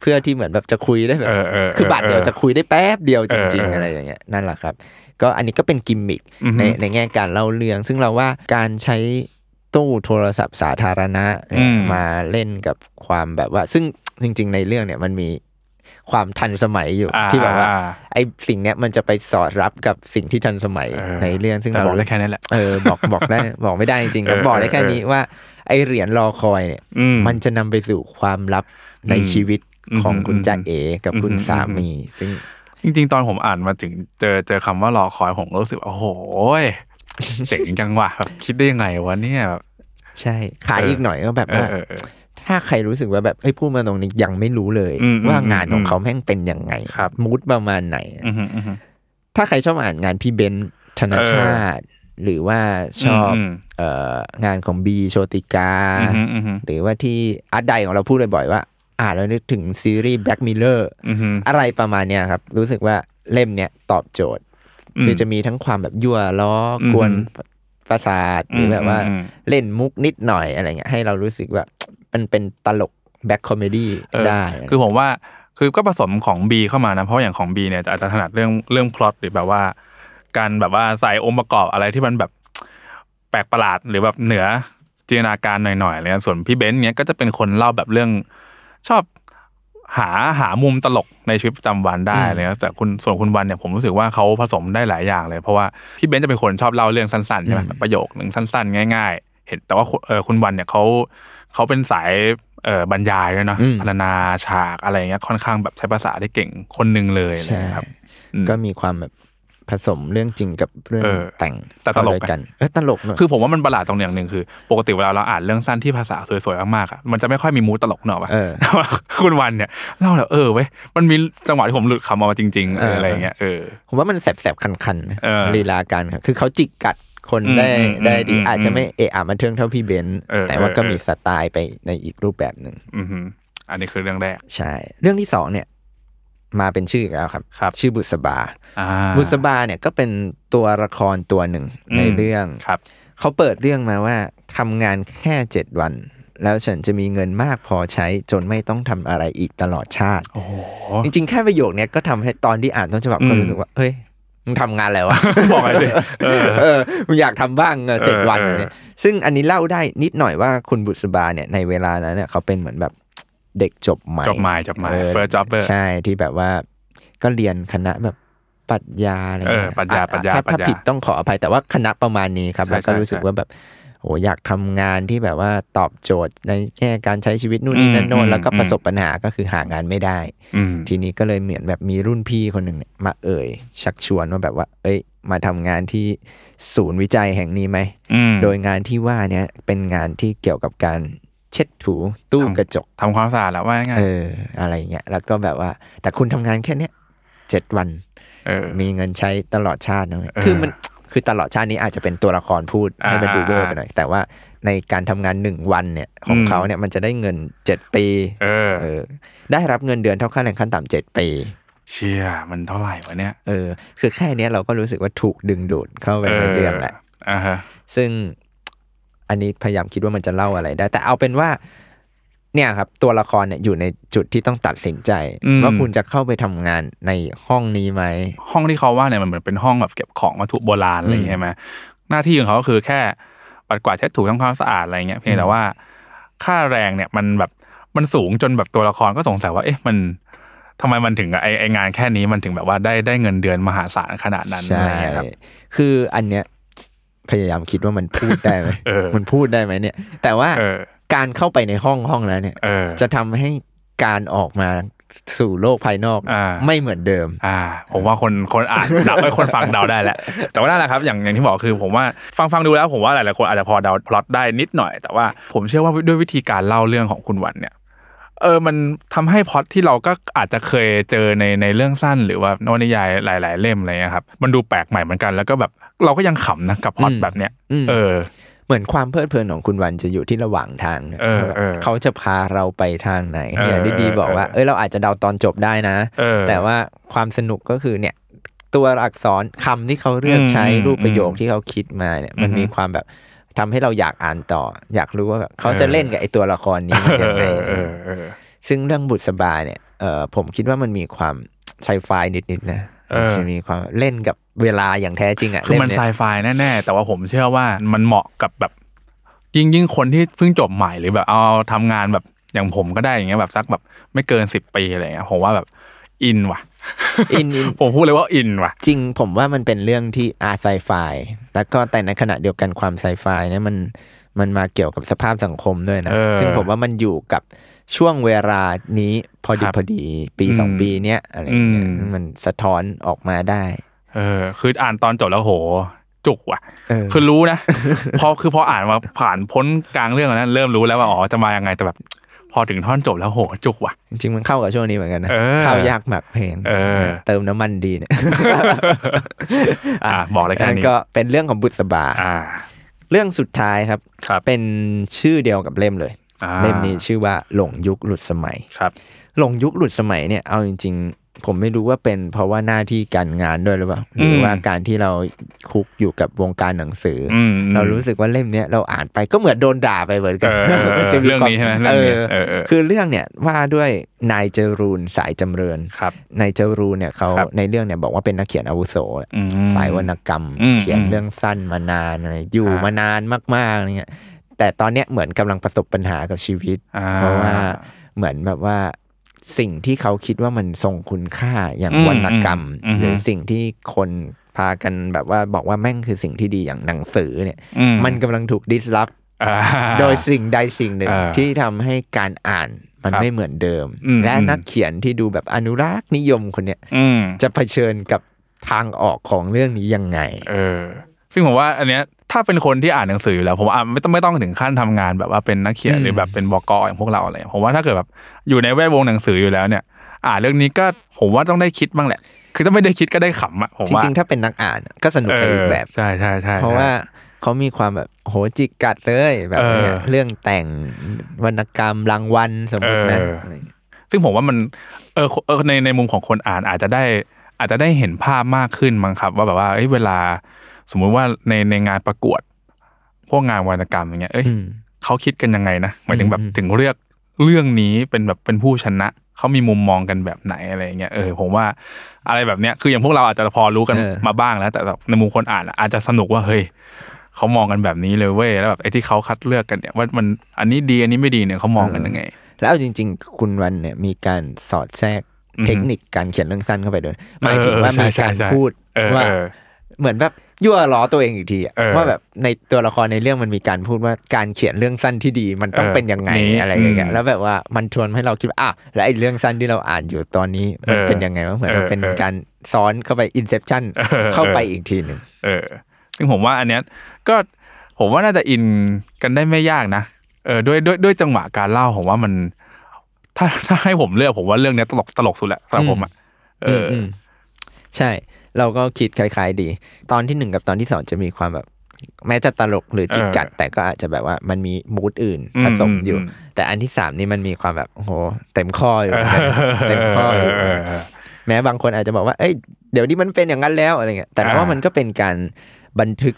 [SPEAKER 3] เพื่อที่เหมือนแบบจะคุยได้แบบ
[SPEAKER 4] เออเออ
[SPEAKER 3] คือบาทเดียว
[SPEAKER 4] เออ
[SPEAKER 3] จะคุยได้แป๊บเดียวจริง
[SPEAKER 4] เออ
[SPEAKER 3] ๆ
[SPEAKER 4] เอออ
[SPEAKER 3] อะไรอย่างเงี้ยนั่นแหละครับ ก็อันนี้ก็เป็นกิมมิค
[SPEAKER 4] อือฮึ
[SPEAKER 3] ในในแง่การเล่าเรื่อง ซึ่งเราว่าการใช้ตู้โทรศัพท์สาธารณะเนี่ย
[SPEAKER 4] อืม
[SPEAKER 3] มาเล่นกับความแบบว่า ซึ่งจริง ๆ ในเรื่องเนี่ยมันมี ความทันสมัยอยู่
[SPEAKER 4] อ่า
[SPEAKER 3] ที่แบบว่า
[SPEAKER 4] อ่า
[SPEAKER 3] ไอ้สิ่งเนี้ยมันจะไปสอดรับกับสิ่งที่ทันสมัย
[SPEAKER 4] เออ
[SPEAKER 3] ในเรื่องซึ่ง
[SPEAKER 4] แต่
[SPEAKER 3] เรา
[SPEAKER 4] บอกได้แค่นี้แหละ
[SPEAKER 3] เออบอกบอกได้บอกไม่ได้จริงๆ
[SPEAKER 4] เออ
[SPEAKER 3] บอกได้แค่
[SPEAKER 4] เออ
[SPEAKER 3] นี้ว่าไอเหรียญรอคอยเนี่ย
[SPEAKER 4] อืม
[SPEAKER 3] มันจะนำไปสู่ความลับใน
[SPEAKER 4] อืม
[SPEAKER 3] ชีวิตของ
[SPEAKER 4] อืม
[SPEAKER 3] คุณจ่าเอกับคุณ
[SPEAKER 4] อืม
[SPEAKER 3] สามี ซึ่ง
[SPEAKER 4] จริง ๆ ตอนผมอ่านมาถึงเจอเจอคำว่ารอคอยผมก็รู้สึกว่าโอ้โหยเจ๋งจังว่ะแบบคิดได้ยังไงวะเนี่ยแบบ
[SPEAKER 3] ใช่ขาย
[SPEAKER 4] เอออี
[SPEAKER 3] อีกหน่อยก็แบบ
[SPEAKER 4] เอ
[SPEAKER 3] ว่า
[SPEAKER 4] อเออเออ
[SPEAKER 3] ถ้าใครรู้สึกว่าแบบเอ้ยพูดมาตรงนี้ยังไม่รู้เลย
[SPEAKER 4] อืม
[SPEAKER 3] ว่า
[SPEAKER 4] อืม
[SPEAKER 3] งานของ
[SPEAKER 4] อืม
[SPEAKER 3] เขาแม่งเป็นยังไง
[SPEAKER 4] ครับ
[SPEAKER 3] มูดประมาณไหน
[SPEAKER 4] อือฮึอือฮึ
[SPEAKER 3] ถ้าใครชอบอ่านงานพี่เบนซ์ธนชาติ หรือว่าชอบ
[SPEAKER 4] อืม
[SPEAKER 3] เอ่องานของบีโชติกา
[SPEAKER 4] อือฮึอือฮึ
[SPEAKER 3] หรือว่าที่ art di ของเราพูดบ่อยๆว่า อ่านแล้วนึกถึงซีรีส์ Black Mirror
[SPEAKER 4] อือฮึ
[SPEAKER 3] อะไรประมาณเนี้ยครับ รู้สึกว่าเล่มเนี้ยตอบโจทย์
[SPEAKER 4] อืม
[SPEAKER 3] คือจะมีทั้งความแบบยั่วล้ออ
[SPEAKER 4] ม
[SPEAKER 3] กวนประสาทหรือแบบว่า
[SPEAKER 4] อืม
[SPEAKER 3] เล่นมุกนิดหน่อยอะไรเงี้ยให้เรารู้สึกว่า มันเป็นตลก black comedy เอ
[SPEAKER 4] อ
[SPEAKER 3] ได้
[SPEAKER 4] คือผมว่าคือก็ผสมของ B เข้ามานะ เพราะอย่างของ B เนี่ยอาจจะถนัดเรื่องเรื่องพล็อตหรือแบบว่า การแบบว่าใส่องค์ประกอบอะไรที่มันแบบแปลกประหลาดหรือแบบเหนือจินตนาการหน่อยๆอะไรเลยส่วนพี่เบนซ์เนี่ยก็จะเป็นคนเล่าแบบเรื่องชอบหาหามุมตลกในชีวิตประจำวันได้เลยนะแต่คุณส่วนคุณวันเนี่ยผมรู้สึกว่าเขาผสมได้หลายอย่างเลย เพราะว่าพี่เบนซ์จะเป็นคนชอบเล่าเรื่องสั้นๆใช่ไหมแบบประโยคหนึ่งสั้นๆ ง่าย ๆ เห็นแต่ว่าคุณเออคุณวันเนี่ยเขา เขาเป็นสายเออบรรยายด้วยเนาะ
[SPEAKER 3] อืม
[SPEAKER 4] พรรณนาฉากอะไรเงี้ยค่อนข้างแบบใช้ภาษาได้เก่งคนหนึ่งเลยอะไร
[SPEAKER 3] ใช่
[SPEAKER 4] เงี้ยครับอืม
[SPEAKER 3] ก็มีความแบบผสมเรื่องจริงกับเรื่อง
[SPEAKER 4] เออ
[SPEAKER 3] แต่ง
[SPEAKER 4] แต่ตลก
[SPEAKER 3] เข้าด้วยกันเออตลกเนอะ
[SPEAKER 4] คือผมว่ามันประหลาดตรงอย่างหนึ่งคือ ปกติเวลาเราอ่านเรื่องสั้นที่ภาษาสวยๆมากๆอะมันจะไม่ค่อยมีมูดตลกเนอะปะ
[SPEAKER 3] เออ
[SPEAKER 4] แต่ว่าคุณวันเนี่ยเล่าแล้วเออเว้ยมันมีจังหวะที่ผมหลุดคำออกมาจริงๆเออ
[SPEAKER 3] เอออ
[SPEAKER 4] อะไรอย่างเงี้ยเออ
[SPEAKER 3] ผมว่ามันแสบๆคันๆนะ
[SPEAKER 4] เออ
[SPEAKER 3] ลีลาการครับคือเขาจิกกัด คน
[SPEAKER 4] อืม
[SPEAKER 3] ได้
[SPEAKER 4] อืม
[SPEAKER 3] ได้ดี
[SPEAKER 4] อืม
[SPEAKER 3] อาจจะไม่เอะอะมาเทิงเท่าพี่เบนซ์
[SPEAKER 4] เออ
[SPEAKER 3] แต่ว่าก็
[SPEAKER 4] เออ
[SPEAKER 3] มีสไตล์ไปในอีกรูปแบบหนึ่ง
[SPEAKER 4] อือหืออันนี้คือเรื่องแรก
[SPEAKER 3] ใช่ เรื่องที่สองเนี่ย มาเป็นชื่ออีกแล้วครับ
[SPEAKER 4] ครับ
[SPEAKER 3] ชื่อบุษบา
[SPEAKER 4] อ่า
[SPEAKER 3] บุษบาเนี่ยก็เป็นตัวละครตัวหนึ่ง
[SPEAKER 4] อืม
[SPEAKER 3] ในเรื่อง
[SPEAKER 4] ครับ
[SPEAKER 3] เขาเปิดเรื่องมาว่าทำงานแค่เจ็ดวัน แล้วฉันจะมีเงินมากพอใช้จนไม่ต้องทำอะไรอีกตลอดชาติ
[SPEAKER 4] โอ้โห
[SPEAKER 3] จริงๆ แค่ประโยคเนี้ยก็ทำให้ตอนที่อ่านต้นฉบับก็
[SPEAKER 4] อืม
[SPEAKER 3] รู้สึกว่าเฮ้ย มึงทำงานอะไรวะ
[SPEAKER 4] บอกเลยสิเออ
[SPEAKER 3] เออมึงอยากทำบ้างเออเจ็ด
[SPEAKER 4] เออ
[SPEAKER 3] วัน
[SPEAKER 4] เออ
[SPEAKER 3] เนี่ยซึ่งอันนี้เล่าได้นิดหน่อยว่าคุณบุษบาเนี่ยในเวลานั้นเนี่ยเขาเป็นเหมือนแบบเด็กจบใหม่
[SPEAKER 4] จบใหม่จบใหม่
[SPEAKER 3] เออ
[SPEAKER 4] first jobber
[SPEAKER 3] ใช่ที่แบบว่าก็เรียนคณะแบบปรัชญาอะไร
[SPEAKER 4] เออ
[SPEAKER 3] เงี้ย
[SPEAKER 4] ปรัชญา
[SPEAKER 3] อะ
[SPEAKER 4] ปรัชญา
[SPEAKER 3] ถ้า
[SPEAKER 4] ปรั
[SPEAKER 3] ถ้า
[SPEAKER 4] ชญา
[SPEAKER 3] ผิดต้องขออภัยแต่ว่าคณะประมาณนี้ครับ
[SPEAKER 4] ใช่
[SPEAKER 3] แล้วก็
[SPEAKER 4] ใช่
[SPEAKER 3] รู้สึก
[SPEAKER 4] ใช่
[SPEAKER 3] ว่าแบบ โอ้อยากทำงานที่แบบว่าตอบโจทย์ในแง่การใช้ชีวิตนู่นนี่นั่นโน่
[SPEAKER 4] อื
[SPEAKER 3] น
[SPEAKER 4] ม
[SPEAKER 3] แล้วก็
[SPEAKER 4] อืม
[SPEAKER 3] ประสบปัญหาก็คือหางานไม่ได้
[SPEAKER 4] อืม
[SPEAKER 3] ทีนี้ก็เลยเหมือนแบบมีรุ่นพี่คนหนึ่งเนี่ยมาเอ่ย ชักชวนว่าแบบว่า เอ้ย มาทำงานที่ศูนย์วิจัยแห่งนี้ไหม
[SPEAKER 4] อืม
[SPEAKER 3] โดยงานที่ว่าเนี้ยเป็นงานที่เกี่ยวกับการเช็ดถูตู้
[SPEAKER 4] ทำ
[SPEAKER 3] กระจก
[SPEAKER 4] ทำความสะอาดแล้วว่าง่าย
[SPEAKER 3] เอออะไรเงี้ยแล้วก็แบบว่า แต่คุณทำงานแค่เนี้ยเจ็ดวัน
[SPEAKER 4] เออ
[SPEAKER 3] มีเงินใช้ตลอดชาตินะเว้ย
[SPEAKER 4] เออ
[SPEAKER 3] คือมัน คือตลอดชาตินี้อาจจะเป็นตัวละครพูดให้มัน
[SPEAKER 4] อ่า
[SPEAKER 3] ดูเวอร์
[SPEAKER 4] อ่า
[SPEAKER 3] ไปหน่อยแต่ว่าในการทำงานหนึ่งวันเนี่ยของ
[SPEAKER 4] อืม
[SPEAKER 3] เขาเนี่ยมันจะได้เงินเจ็ดปี
[SPEAKER 4] เออ
[SPEAKER 3] เออได้รับเงินเดือนเท่าค่าแรงขั้นต่ำเจ็ดปี
[SPEAKER 4] เชี่ยมันเท่าไหร่วะเนี่ย
[SPEAKER 3] เออคือแค่เนี้ยเราก็รู้สึกว่าถูกดึงดูดเข้าไปในเรื่องแหละ
[SPEAKER 4] อ่าฮะ
[SPEAKER 3] ซึ่งอันนี้พยายามคิดว่ามันจะเล่าอะไรได้ แต่เอาเป็นว่า เนี่ยครับ ตัวละครเนี่ยอยู่ในจุดที่ต้องตัดสินใจ ว่าคุณจะเข้าไปทำงานในห้องนี้ไหม
[SPEAKER 4] ห้องที่เขาว่าเนี่ยมันเหมือนเป็นห้องแบบเก็บของวัตถุโบราณอะไรอย่างเงี้ยใช่ไหมหน้าที่ของเขาก็คือแค่ปัดกวาดเช็ดถูทำความสะอาดอะไรเงี้ยเพียงแต่ว่าค่าแรงเนี่ยมันแบบมันสูงจนแบบตัวละครก็สงสัยว่า เอ๊ะมันทำไมมันถึงไอไองานแค่นี้มันถึงแบบว่าได้ได้เงินเดือนมหาศาลขนาดนั้นอะ
[SPEAKER 3] ใช่
[SPEAKER 4] ไรเงี้ยครับ
[SPEAKER 3] คืออันเนี้ยพยายามคิดว่ามันพูดได้ไหม
[SPEAKER 4] เออ
[SPEAKER 3] มันพูดได้ไหมเนี่ย แต่ว่า
[SPEAKER 4] เออ
[SPEAKER 3] การเข้าไปในห้องห้องนั้นเนี่ย
[SPEAKER 4] เออ
[SPEAKER 3] จะทำให้การออกมาสู่โลกภายนอก
[SPEAKER 4] อ่า
[SPEAKER 3] ไม่เหมือนเดิม
[SPEAKER 4] อ่า ผมว่าคนคนอ่านเดาไอ้ยคนฟังเดาได้แหละ แต่ว่านั่นแหละครับอย่างอย่างที่บอกคือ ผมว่าฟังฟังดูแล้วผมว่าหลายๆคนอาจจะพอเดาพล็อตได้นิดหน่อย แต่ว่าผมเชื่อว่าด้วยวิธีการเล่าเรื่องของคุณวันเนี่ยเออ มันทำให้พล็อตที่เราก็อาจจะเคยเจอในในเรื่องสั้น หรือว่านวนิยายหลาย ๆ เล่มอะไรเงี้ยครับ มันดูแปลกใหม่เหมือนกัน แล้วก็แบบเราก็ยังขำนะกับพล็อต
[SPEAKER 3] อืม
[SPEAKER 4] แบบเนี้ย
[SPEAKER 3] อืม
[SPEAKER 4] เออ
[SPEAKER 3] เหมือนความเพลิดเพลินของคุณวันจะอยู่ที่ระหว่างทางเนี่ย
[SPEAKER 4] เออเออ
[SPEAKER 3] เขาจะพาเราไปทางไหน
[SPEAKER 4] เออ
[SPEAKER 3] อย่างที่ดีบอกว่า
[SPEAKER 4] เออ
[SPEAKER 3] เอ้ยเราอาจจะเดาตอนจบได้นะ
[SPEAKER 4] เออ
[SPEAKER 3] แต่ว่าความสนุกก็คือเนี่ยตัวอักษรคำที่เขาเลือกใช้
[SPEAKER 4] อืม
[SPEAKER 3] รูปประโยค
[SPEAKER 4] อืม
[SPEAKER 3] ที่เขาคิดมาเนี่ยมัน
[SPEAKER 4] อือฮึ
[SPEAKER 3] มีความแบบทำให้เราอยากอ่านต่อ อยากรู้ว่าแบบเขาจะ
[SPEAKER 4] เออ
[SPEAKER 3] เล่นกับไอตัวละครนี้ยังไง
[SPEAKER 4] เออเออเออ
[SPEAKER 3] ซึ่งเรื่องบุตรสบาเนี่ยเออผมคิดว่ามันมีความไซไฟนิดๆนะ
[SPEAKER 4] เออ
[SPEAKER 3] จะมีความเล่นกับเวลาอย่างแท้จริงอะ
[SPEAKER 4] คือมัน
[SPEAKER 3] เล่
[SPEAKER 4] ไซ
[SPEAKER 3] เย
[SPEAKER 4] ไฟแน่ๆ แต่ว่าผมเชื่อว่ามันเหมาะกับแบบยิ่งยิ่งคนที่เพิ่งจบใหม่หรือแบบเอาทำงานแบบอย่างผมก็ได้อย่างเงี้ยแบบสักแบบไม่เกินสิบปีอะไรเงี้ยผมว่าแบบอินว่ะ
[SPEAKER 3] อินอิน
[SPEAKER 4] ผมพูดเลยว่าอินว่ะ
[SPEAKER 3] จริงผมว่ามันเป็นเรื่องที่อาไซไฟแล้วก็แต่ในขณะเดียวกันความไซไฟเนี่ยมันมันมาเกี่ยวกับสภาพสังคมด้วยนะ
[SPEAKER 4] เออ
[SPEAKER 3] ซึ่งผมว่ามันอยู่กับ ช่วงเวลานี้พอดี
[SPEAKER 4] ครับ
[SPEAKER 3] พอดีปี
[SPEAKER 4] อืม
[SPEAKER 3] สองปีเนี้ยอะไรอย่างเงี้ย
[SPEAKER 4] อืม
[SPEAKER 3] มันสะท้อนออกมาได้
[SPEAKER 4] เออ คืออ่านตอนจบแล้วโห จุกว่ะ
[SPEAKER 3] เออ
[SPEAKER 4] คือรู้นะพอคือพออ่านมาผ่านพ้นกลางเรื่องแล้วนะเริ่มรู้แล้วว่าอ๋อจะมายังไงแต่แบบ พอถึงท่อนจบแล้วโห จุกว่ะ
[SPEAKER 3] จริงๆมันเข้ากับช่วงนี้เหมือนกันนะ
[SPEAKER 4] เออ
[SPEAKER 3] เข้ายากหมักเพลง
[SPEAKER 4] เออ
[SPEAKER 3] เติมน้ำมันดีเนี่ย
[SPEAKER 4] อะบอกเลยแค่
[SPEAKER 3] นั่น
[SPEAKER 4] นี้
[SPEAKER 3] ก็เป็นเรื่องของบุษบา
[SPEAKER 4] อ่า
[SPEAKER 3] เรื่องสุดท้ายครับ
[SPEAKER 4] ครับ
[SPEAKER 3] เป็นชื่อเดียวกับเล่มเลย
[SPEAKER 4] อ่า
[SPEAKER 3] เล่มนี้ชื่อว่าหลงยุคหลุดสมัย
[SPEAKER 4] ครับ
[SPEAKER 3] หลงยุคหลุดสมัยเนี่ยเอาจริง ๆ ผมไม่รู้ว่าเป็นเพราะว่าหน้าที่การงานด้วยหรือเปล่าหรือว่าการที่เราคุกอยู่กับวงการหนังสืออ
[SPEAKER 4] อืม
[SPEAKER 3] เรารู้สึกว่าเล่มเนี้ยเราอ่านไปก็เหมือนโดนด่าไปเหมือนกั
[SPEAKER 4] เออเออเออ
[SPEAKER 3] จะ
[SPEAKER 4] เรื่องนี้ใช่ไหมเรื่องนี้
[SPEAKER 3] เออ
[SPEAKER 4] เออเออ
[SPEAKER 3] คือเรื่องเนี่ยว่าด้วยนายจรูนสายจำเริญ
[SPEAKER 4] ครับ
[SPEAKER 3] นายจรูนเนี่ยเขา
[SPEAKER 4] ครับ
[SPEAKER 3] ในเรื่องเนี่ยบอกว่าเป็นนักเขียนอาวุโสแหละ
[SPEAKER 4] อืม
[SPEAKER 3] สายวรรณกรรม
[SPEAKER 4] อืม
[SPEAKER 3] เขียนเรื่องสั้นมานานอะไรอยู่
[SPEAKER 4] อ่าม
[SPEAKER 3] มานานมากๆอะไรเงี้ย แต่ตอนเนี้ยเหมือนกำลังประสบปัญหากับชีวิต
[SPEAKER 4] อ่า
[SPEAKER 3] เพราะว่าเหมือนแบบว่าสิ่งที่เขาคิดว่ามันทรงคุณค่าอย่าง
[SPEAKER 4] อืม
[SPEAKER 3] วรรณกรรม
[SPEAKER 4] อืม
[SPEAKER 3] หรือสิ่งที่คนพากันแบบว่าบอกว่าแม่งคือสิ่งที่ดีอย่างหนังสือเนี่ย
[SPEAKER 4] อื
[SPEAKER 3] มันกำลังถูกดิสลอฟ
[SPEAKER 4] อ่า
[SPEAKER 3] โดยสิ่งใดสิ่งหนึ่ง
[SPEAKER 4] อ่า
[SPEAKER 3] ที่ทำให้การอ่านมัน
[SPEAKER 4] ครับ
[SPEAKER 3] ไม่เหมือนเดิม
[SPEAKER 4] อืม
[SPEAKER 3] และ
[SPEAKER 4] อืม
[SPEAKER 3] นักเขียนที่ดูแบบอนุรักษ์นิยมคนเนี้ย
[SPEAKER 4] อืม
[SPEAKER 3] จะเผชิญกับทางออกของเรื่องนี้ยังไง
[SPEAKER 4] เออ ซึ่งผมว่าอันเนี้ย ถ้าเป็นคนที่อ่านหนังสืออยู่แล้ว ผมว่าอะไม่ต้องไม่ต้องถึงขั้นทำงานแบบว่าเป็นนักเขียน
[SPEAKER 3] อืม
[SPEAKER 4] หรือแบบเป็นบกอย่างพวกเราอะไรผมว่าถ้าเกิดแบบอยู่ในแวดวงหนังสืออยู่แล้วเนี่ย อ่านเรื่องนี้ก็ผมว่าต้องได้คิดบ้างแหละ คือถ้าไม่ได้คิดก็ได้ขำอะผม
[SPEAKER 3] จ
[SPEAKER 4] ว่า
[SPEAKER 3] ริงๆถ้าเป็นนักอ่านก็สนุกไปอีกแบบ
[SPEAKER 4] ใช่ใช่ใช่
[SPEAKER 3] เพราะว่าเขามีความแบบโหจิกกัดเลยแบบเนี้ย
[SPEAKER 4] เออ
[SPEAKER 3] เรื่องแต่งวรรณกรรมรางวัลสมมตินะ
[SPEAKER 4] เอออะ
[SPEAKER 3] ไรอย่างเงี้ย
[SPEAKER 4] ซึ่งผมว่ามันเออเออในในมุมของคนอ่านอาจจะได้อาจจะได้เห็นภาพมากขึ้นมั้งครับ ว่าแบบว่าเอ้ยเวลา สมมุติว่าในในงานประกวด พวกงานวรรณกรรมอย่างเงี้ยเอ้ย
[SPEAKER 3] อืม
[SPEAKER 4] เขาคิดกันยังไงนะหมายถึงแบบ
[SPEAKER 3] อืม
[SPEAKER 4] ถึงเลือกเรื่องนี้เป็นแบบเป็นผู้ชนะเขามีมุมมองกันแบบไหนอะไรอย่างเงี้ยเออผมว่าอะไรแบบเนี้ยคืออย่างพวกเราอาจจะพอรู้กัน
[SPEAKER 3] เออ
[SPEAKER 4] มาบ้างแล้ว แต่แบบในมุมคนอ่านอะอาจจะสนุกว่าเฮ้ยเขามองกันแบบนี้เลยเว้ยแล้วแบบไอ้ที่เขาคัดเลือกกันเนี่ยว่ามันอันนี้ดีอันนี้ไม่ดีเนี่ยเขามองกันยังไง
[SPEAKER 3] แล้วเอาจริง ๆ คุณวันเนี่ยมีการสอดแทรก
[SPEAKER 4] อืม
[SPEAKER 3] เทคนิคการเขียนเรื่องสั้นเข้าไปด้วยหมายถึง
[SPEAKER 4] เออ
[SPEAKER 3] ว่า
[SPEAKER 4] ใช่
[SPEAKER 3] มี
[SPEAKER 4] ใช่
[SPEAKER 3] การ
[SPEAKER 4] ใช่
[SPEAKER 3] พูด
[SPEAKER 4] เออ
[SPEAKER 3] ว่า
[SPEAKER 4] เออ
[SPEAKER 3] เหมือนแบบ ยั่วล้อตัวเองอีกทีอะ
[SPEAKER 4] เออ
[SPEAKER 3] ว่าแบบในตัวละครในเรื่องมันมีการพูดว่าการเขียนเรื่องสั้นที่ดีมันต้อง
[SPEAKER 4] เออ
[SPEAKER 3] เป็นยังไง
[SPEAKER 4] นี่
[SPEAKER 3] อะไรอย่างเงี้ย
[SPEAKER 4] อืม
[SPEAKER 3] แล้วแบบว่ามันชวนให้เราคิดว่าอะแล้วไอ้เรื่องสั้นที่เราอ่านอยู่ตอนนี้มัน
[SPEAKER 4] เออ
[SPEAKER 3] เป็นยังไงวะเหมือนมัน
[SPEAKER 4] เออ
[SPEAKER 3] เป็น
[SPEAKER 4] เออ
[SPEAKER 3] การซ้อนเข้าไปอินเซ t ชัน
[SPEAKER 4] เออ
[SPEAKER 3] เข้าไป
[SPEAKER 4] เอออี
[SPEAKER 3] อีกทีหนึ่ง
[SPEAKER 4] เออซึ่งผมว่าอันเนี้ยก็ผมว่าน่าจะอินกันได้ไม่ยากนะเออด้วยด้วยด้วยจังหวะการเล่าผมว่ามัน ถ้าถ้าให้ผมเลือกผมว่าเรื่องเนี้ยตลกตลกสุดแหละสำหรับผมอะเอออ
[SPEAKER 3] มใช่ เราก็คิดคล้ายๆดี ตอนที่หนึ่งกับตอนที่สองจะมีความแบบ แม้จะตลกหรือจิกกัด แต่ก็อาจจะแบบว่ามันมีมูดอื่นผสมอยู่
[SPEAKER 4] อืม
[SPEAKER 3] แต่อันที่สามนี่มันมีความแบบโอ้โหเต็มข้ออยู่เหมือนกันเต็มข้ออยู่
[SPEAKER 4] เออเออ
[SPEAKER 3] แม้บางคนอาจจะบอกว่าเอ้ยเดี๋ยวนี้มันเป็นอย่างนั้นแล้วอะไรเงี้ยแต่เราว่า
[SPEAKER 4] อ่ามั
[SPEAKER 3] มันก็เป็นการบันทึก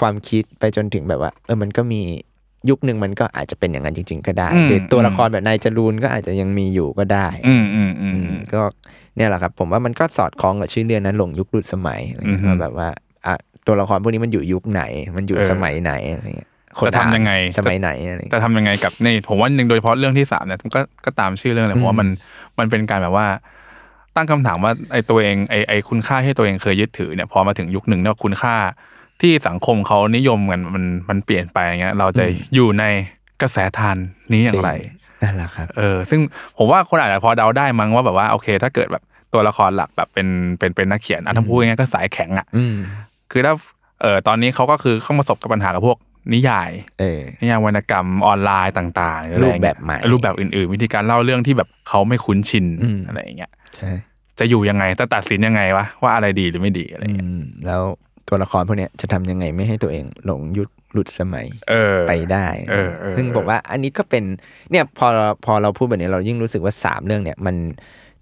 [SPEAKER 3] ความคิดไปจนถึงแบบว่า เออมันก็มี ยุคหนึ่งมันก็อาจจะเป็นอย่างนั้นจริง ๆ ก็ได้
[SPEAKER 4] อืม
[SPEAKER 3] หรือตัวละครแบบนายจรูนก็อาจจะยังมีอยู่ก็ได้
[SPEAKER 4] อืมอืมอืม
[SPEAKER 3] อืมก็เนี่ยแหละครับ ผมว่ามันก็สอดคล้องกับชื่อเรื่องนั้นหลงยุคหลุดสมัยอะไรเงี้ย
[SPEAKER 4] อือฮึ
[SPEAKER 3] ว่าแบบว่าอะตัวละครพวกนี้มันอยู่ยุคไหน มันอยู่
[SPEAKER 4] เออ
[SPEAKER 3] สมัยไหนอะไรเงี้ยคน
[SPEAKER 4] จะทำยังไง
[SPEAKER 3] อ่านสมัยไหนอะไรเงี้ย
[SPEAKER 4] จะทำยังไงกับนี่ผมว่าหนึ่งโดยเฉพาะเรื่องที่สามเนี่ยก็ก็ตามชื่อเรื่องเลยผมว่ามันมันเป็นการแบบว่า ตั้งคำถามว่าไอ้ตัวเองไอ้ไอ้คุณค่าที่ตัวเองเคยยึดถือเนี่ยพอมาถึงยุคหนึ่งเนี่ยคุณค่า ที่สังคมเขานิยมกันมันมันเปลี่ยนไปอย่างเงี้ย เราจะอยู่ในกระแสทานนี้อย่างไร
[SPEAKER 3] นั่นแหละครับ
[SPEAKER 4] เออซึ่งผมว่าคนอาจจะพอเดาได้มั้งว่าแบบว่าโอเค ถ้าเกิดแบบตัวละครหลักแบบเป็นเป็นเป็นนักเขียนอะถ้าพูดง่ายๆก็สายแข็งอะ
[SPEAKER 3] อืม
[SPEAKER 4] คือถ้าเออตอนนี้เขาก็คือเข้ามาประสบกับปัญหากับพวกนิยาย
[SPEAKER 3] เออ
[SPEAKER 4] นิยายวรรณกรรมออนไลน์ต่างๆหออะไอย่างเงี้ย
[SPEAKER 3] รูปแบบใหม่
[SPEAKER 4] รูปแบบอื่น ๆ วิธีการเล่าเรื่องที่แบบเขาไม่คุ้นชิน
[SPEAKER 3] อืม
[SPEAKER 4] อะไรอย่างเงี้ย
[SPEAKER 3] ใช่
[SPEAKER 4] จะอยู่ยังไงจะตัดสินยังไงวะว่าอะไรดีหรือไม่ดีอะไร
[SPEAKER 3] อื
[SPEAKER 4] เงี้ย
[SPEAKER 3] มแล้ว ตัวละครพวกเนี้ยจะทำยังไงไม่ให้ตัวเองหลงยุคหลุดสมัย
[SPEAKER 4] เออ
[SPEAKER 3] ไปได้
[SPEAKER 4] เออเออ
[SPEAKER 3] ซึ่งบอกว่าอันนี้ก็เป็นเนี่ยพอพอเราพูดแบบนี้เรายิ่งรู้สึกว่าสามเรื่องเนี่ยมัน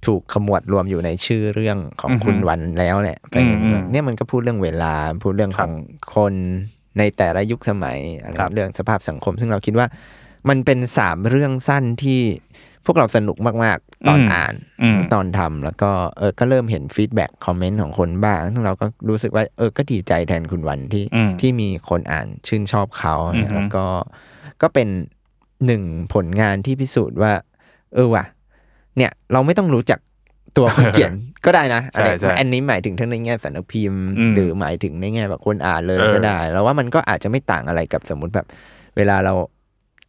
[SPEAKER 3] ถูกขมวดรวมอยู่ในชื่อเรื่องของคุณวันแล้วแหละไปเนี่ยมันก็พูดเรื่องเวลาพูดเรื่องของคนในแต่ละยุคสมัยอะไรเรื่องสภาพสังคม ซึ่งเราคิดว่ามันเป็นสามเรื่องสั้นที่ พวกเราสนุกมากๆ ตอนอ่าน
[SPEAKER 4] อืม
[SPEAKER 3] ตอนทำแล้วก็เออก็เริ่มเห็นฟีดแบ็กคอมเมนต์ของคนบ้างซึ่งเราก็รู้สึกว่าเออก็ดีใจแทนคุณวันที่
[SPEAKER 4] อืม
[SPEAKER 3] ที่มีคนอ่านชื่นชอบเขาเนี่ย
[SPEAKER 4] อือฮึ
[SPEAKER 3] แล้วก็ก็เป็นหนึ่งผลงานที่พิสูจน์ว่า เออว่ะ เนี่ยเราไม่ต้องรู้จักตัวคนเขียนก็ได้นะ
[SPEAKER 4] ใช่
[SPEAKER 3] อะไร
[SPEAKER 4] ใช่
[SPEAKER 3] อันนี้หมายถึงทั้งในแง่สำนักพิมพ์
[SPEAKER 4] อืม
[SPEAKER 3] หรือหมายถึงในแง่แบบคนอ่านเลย
[SPEAKER 4] เออ
[SPEAKER 3] ก็ได้ แล้วว่ามันก็อาจจะไม่ต่างอะไรกับสมมติแบบ เวลาเรา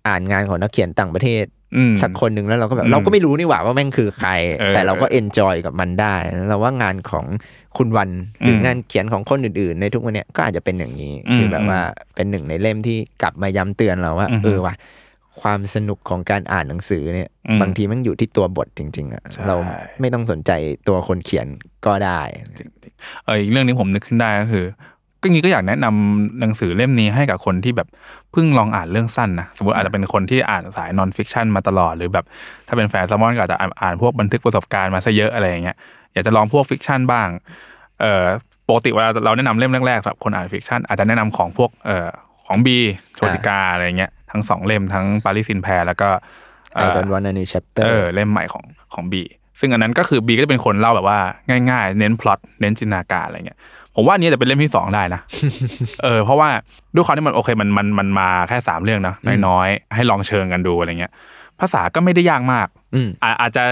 [SPEAKER 3] อ่านงานของนักเขียนต่างประเทศ
[SPEAKER 4] อืม
[SPEAKER 3] สักคนหนึ่งแล้วเราก็แบบอื
[SPEAKER 4] ม
[SPEAKER 3] เราก็ไม่รู้นี่หว่าว่าแม่งคือใคร
[SPEAKER 4] เออ
[SPEAKER 3] แต่เราก็ enjoy กับมันได้ เราว่างานของคุณวันหรืออื
[SPEAKER 4] ม
[SPEAKER 3] งานเขียนของคนอื่นๆ ในทุกวันเนี้ยก็อาจจะเป็นอย่างนี้
[SPEAKER 4] อืม
[SPEAKER 3] คือแบบว่าเป็นหนึ่งในเล่มที่กลับมาย้ำเตือนเราว่า
[SPEAKER 4] อือฮึ
[SPEAKER 3] เออว่ะความสนุกของการอ่านหนังสือเนี่ย
[SPEAKER 4] อืม
[SPEAKER 3] บางทีมันอยู่ที่ตัวบทจริง ๆอะ
[SPEAKER 4] ใช่
[SPEAKER 3] เราไม่ต้องสนใจตัวคนเขียนก็ได้
[SPEAKER 4] เอออีกเรื่องนี้ผมนึกขึ้นได้ก็คือ ก็งี้ก็อยากแนะนำหนังสือเล่มนี้ให้กับคนที่แบบเพิ่งลองอ่านเรื่องสั้นนะสมมติอาจจะเป็นคนที่อ่านสาย non-fiction มาตลอดหรือแบบ ถ้าเป็นแฟนแซลมอนก็อาจจะอ่านอ่านพวกบันทึกประสบการณ์มาซะเยอะอะไรอย่างเงี้ยอยากจะลองพวก fiction บ้างเอ่อปกติเวลาเราแนะนำเล่มแรกๆสำหรับคนอ่าน fiction อาจจะแนะนำของพวกเอ่อของบีโชติกาอะไรเงี้ยทั้งสองเล่มทั้งปาริสินแพรแล้วก็
[SPEAKER 3] ไอดอนวันในแชปเตอร์
[SPEAKER 4] เออเล่มใหม่ของของบีซึ่งอันนั้นก็คือบีก็จะเป็นคนเล่าแบบว่าง่าย ๆ เน้นพล็อตเน้นจินตนาการอะไรเงี้ย ผมว่าอันนี้จะเป็นเล่มที่สองได้นะเออเพราะว่าด้วยความที่มันโอเคมันมันมันมาแค่สามเรื่องนะน้อยๆให้ลองเชิงกันดูอะไรเงี้ย ภาษาก็ไม่ได้ยากมาก
[SPEAKER 3] อืม
[SPEAKER 4] อาอาจจะ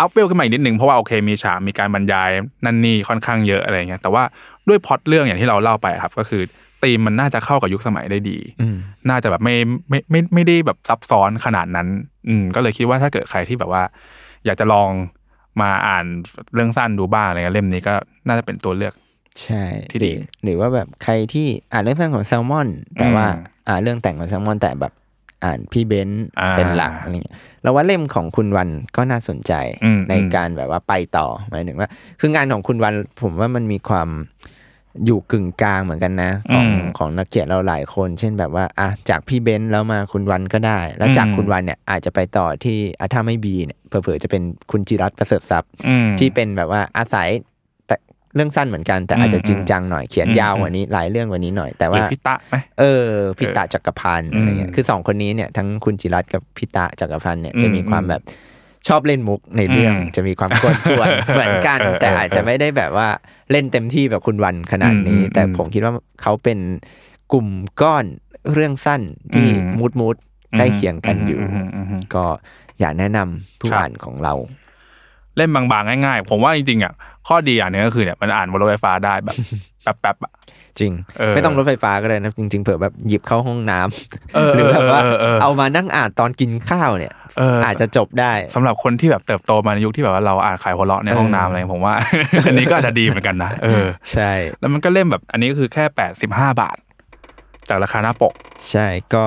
[SPEAKER 4] อัพเวลขึ้นมาอีกนิดนึงเพราะว่าโอเคมีฉากมีการบรรยายนั่นนี่ค่อนข้างเยอะอะไรเงี้ยแต่ว่าด้วยพล็อตเรื่องอย่างที่เราเล่าไปครับ ก็คือธีมมันน่าจะเข้ากับยุคสมัยได้ดี
[SPEAKER 3] อืม
[SPEAKER 4] น่าจะแบบไม่ไม่ไม่ไม่ได้แบบซับซ้อนขนาดนั้น อืมก็เลยคิดว่าถ้าเกิดใครที่แบบว่า อยากจะลองมาอ่านเรื่องสั้นดูบ้างอะไรเงี้ยเล่มนี้ก็น่าจะเป็นตัวเลือก
[SPEAKER 3] ใช่
[SPEAKER 4] ที่ดี
[SPEAKER 3] หรือหรือว่าแบบใครที่อ่านเรื่องสั้นของแซลมอน แต่ว่า
[SPEAKER 4] อืม
[SPEAKER 3] อ่านเรื่องแต่งของแซลมอนแต่แบบอ่านพี่เบนซ์
[SPEAKER 4] อ่า
[SPEAKER 3] เป็นหลักอะไรเงี้ยเราว่าเล่มของคุณวันก็น่าสนใจ
[SPEAKER 4] อืม
[SPEAKER 3] ในการแบบว่าไปต่อหมายถึงว่า คืองานของคุณวันผมว่ามันมีความอยู่กึ่งกลางเหมือนกันนะ ของ
[SPEAKER 4] อืม
[SPEAKER 3] ของนักเขียนเราหลายคน เช่นแบบว่าอะจากพี่เบนซ์แล้วมาคุณวันก็ได้ แล้วจาก
[SPEAKER 4] อืม
[SPEAKER 3] คุณวันเนี่ยอาจจะไปต่อที่อะถ้าไม่บีเนี่ยเผลอๆจะเป็นคุณจิรัตน์ประเสริฐทรัพย์
[SPEAKER 4] อืม
[SPEAKER 3] ที่เป็นแบบว่าอาศัยแต่ เรื่องสั้นเหมือนกันแต่อาจจะจริงจังหน่อยเขียน
[SPEAKER 4] อืม
[SPEAKER 3] ยาวกว่านี้หลายเรื่องกว่านี้หน่อย แต่
[SPEAKER 4] หรือ
[SPEAKER 3] ว่า
[SPEAKER 4] พี่ตะไหม
[SPEAKER 3] เออพิตะจักรพันธ์อะไรเงี้
[SPEAKER 4] อื
[SPEAKER 3] ย
[SPEAKER 4] ม
[SPEAKER 3] คือสองคนนี้เนี่ยทั้งคุณจิรัตน์กับพิตะจักรพันธ์เนี่ย
[SPEAKER 4] อืม
[SPEAKER 3] จะมีความแบบชอบเล่นมุกในเรื่อง
[SPEAKER 4] อืม
[SPEAKER 3] จะมีความกวนๆเหมือนกัน
[SPEAKER 4] เออเออ
[SPEAKER 3] แต่อาจจะไม่ได้แบบว่าเล่นเต็มที่แบบคุณวันขนาดนี้
[SPEAKER 4] อืม
[SPEAKER 3] แต่
[SPEAKER 4] อืม
[SPEAKER 3] ผมคิดว่าเขาเป็นกลุ่มก้อนเรื่องสั้นที่
[SPEAKER 4] อืม
[SPEAKER 3] มูดมูดใกล้เคียงกันอยู่
[SPEAKER 4] อืมอืมอืม
[SPEAKER 3] ก็อยากแนะนำผู้
[SPEAKER 4] ครับ
[SPEAKER 3] อ่านของเรา
[SPEAKER 4] เล่มบางๆง่าย ๆ ผมว่าจริงๆอะ ข้อดีอย่างหนึงก็คือเนี่ยมันอ่านบนรถไฟฟ้าได้แบบแป๊บๆอะ
[SPEAKER 3] จริง
[SPEAKER 4] เออ
[SPEAKER 3] ไม่ต้องรถไฟฟ้าก็ได้นะจริง ๆเผื่อแบบหยิบเข้าห้องน้ำ
[SPEAKER 4] เออ
[SPEAKER 3] หรือแบบว่า
[SPEAKER 4] เออเออเออ
[SPEAKER 3] เอามานั่งอ่านตอนกินข้าวเนี่ย
[SPEAKER 4] เออ
[SPEAKER 3] อาจจะจบได้
[SPEAKER 4] สำหรับคนที่แบบเติบโตมาในยุคที่แบบว่าเราอ่านขายหัวเราะในห้องน้ำอะไรผมว่า อันนี้ก็อาจจะดีเหมือนกันนะเออ
[SPEAKER 3] ใช่
[SPEAKER 4] แล้วมันก็เล่มแบบอันนี้ก็คือแค่แปดสิบห้าบาท จากราคาหน้าปก
[SPEAKER 3] ใช่ก็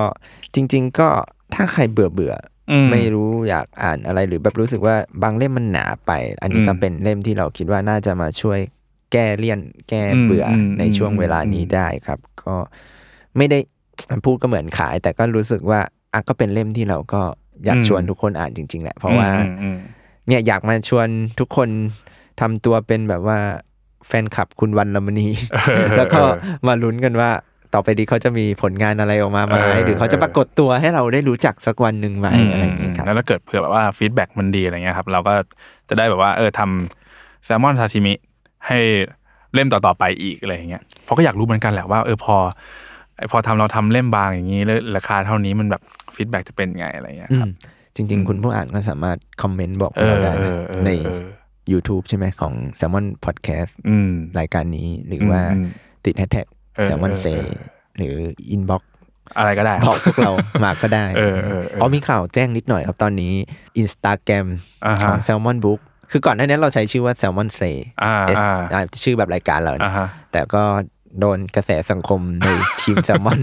[SPEAKER 3] จริง ๆ ก็ถ้าใครเบื่อเบื่ออ
[SPEAKER 4] อืม
[SPEAKER 3] ไม่รู้อยากอ่านอะไรหรือแบบรู้สึกว่าบางเล่มมันหนาไป อันนี้ก็
[SPEAKER 4] อืม
[SPEAKER 3] เป็นเล่มที่เราคิดว่าน่าจะมาช่วยแก้เลี่ยนแก้
[SPEAKER 4] อืม
[SPEAKER 3] เบื่ออ
[SPEAKER 4] ม
[SPEAKER 3] ในช่วงเวลานี้ได้ครับ ก็ไม่ได้พูดก็เหมือนขาย แต่ก็รู้สึกว่าอะก็เป็นเล่มที่เราก็อยาก
[SPEAKER 4] อืม
[SPEAKER 3] ชวนทุกคนอ่านจริง ๆ แหละ เพราะว่า
[SPEAKER 4] อืมอืม
[SPEAKER 3] เนี่ยอยากมาชวนทุกคนทำตัวเป็นแบบว่าแฟนคลับคุณวันลมณีแล้วก็มาลุ้นกันว่า ต่อไปดีเขาจะมีผลงานอะไรออกมาไหม
[SPEAKER 4] เออ
[SPEAKER 3] หรือเขาจะปรากฏตัวให้เราได้รู้จักสักวันหนึ่งไหมอะไรอย่างเงี้ยครับ
[SPEAKER 4] แล้วถ้าเกิดเผื่อแบบว่า feedback มันดีอะไรเงี้ยครับเราก็จะได้แบบว่าเออทำแซลมอนซาชิมิให้เล่มต่อๆไปอีกอะไรอย่างเงี้ยเพราะก็อยากรู้เหมือนกันแหละว่าเออพอไอพอทำเราทำเล่มบางอย่างนี้แล้วราคาเท่านี้มันแบบ feedback จะเป็นไงอะไรเงี้ยครับอื
[SPEAKER 3] มจริง ๆ คุณผู้อ่านก็สามารถ comment บอก
[SPEAKER 4] เรา
[SPEAKER 3] ได้นะ
[SPEAKER 4] เออ
[SPEAKER 3] ใน
[SPEAKER 4] เออ
[SPEAKER 3] YouTube ใช่ไหมของ Salmon Podcast
[SPEAKER 4] อืม
[SPEAKER 3] รายการนี้หรือว่า
[SPEAKER 4] อืม
[SPEAKER 3] ติดแฮชแท็ก
[SPEAKER 4] เออ
[SPEAKER 3] แซลมอน
[SPEAKER 4] เออ
[SPEAKER 3] เซ
[SPEAKER 4] เออ
[SPEAKER 3] หรือinbox อะ
[SPEAKER 4] ไรก็ได้
[SPEAKER 3] บอกพวกเรามาก็ได้
[SPEAKER 4] เออเออเออ
[SPEAKER 3] อ๋อมีข่าวแจ้งนิดหน่อยครับตอนนี้ Instagram
[SPEAKER 4] อ่าฮะ
[SPEAKER 3] ของ Salmon Book คือก่อนหน้านี้เราใช้ชื่อว่า Salmon Say
[SPEAKER 4] อ่า
[SPEAKER 3] S
[SPEAKER 4] อ่า
[SPEAKER 3] อ่าชื่อแบบรายการเรา
[SPEAKER 4] อ่า
[SPEAKER 3] นะ
[SPEAKER 4] ฮะ
[SPEAKER 3] แต่ก็โดนกระแสสังคมในทีมแซลมอน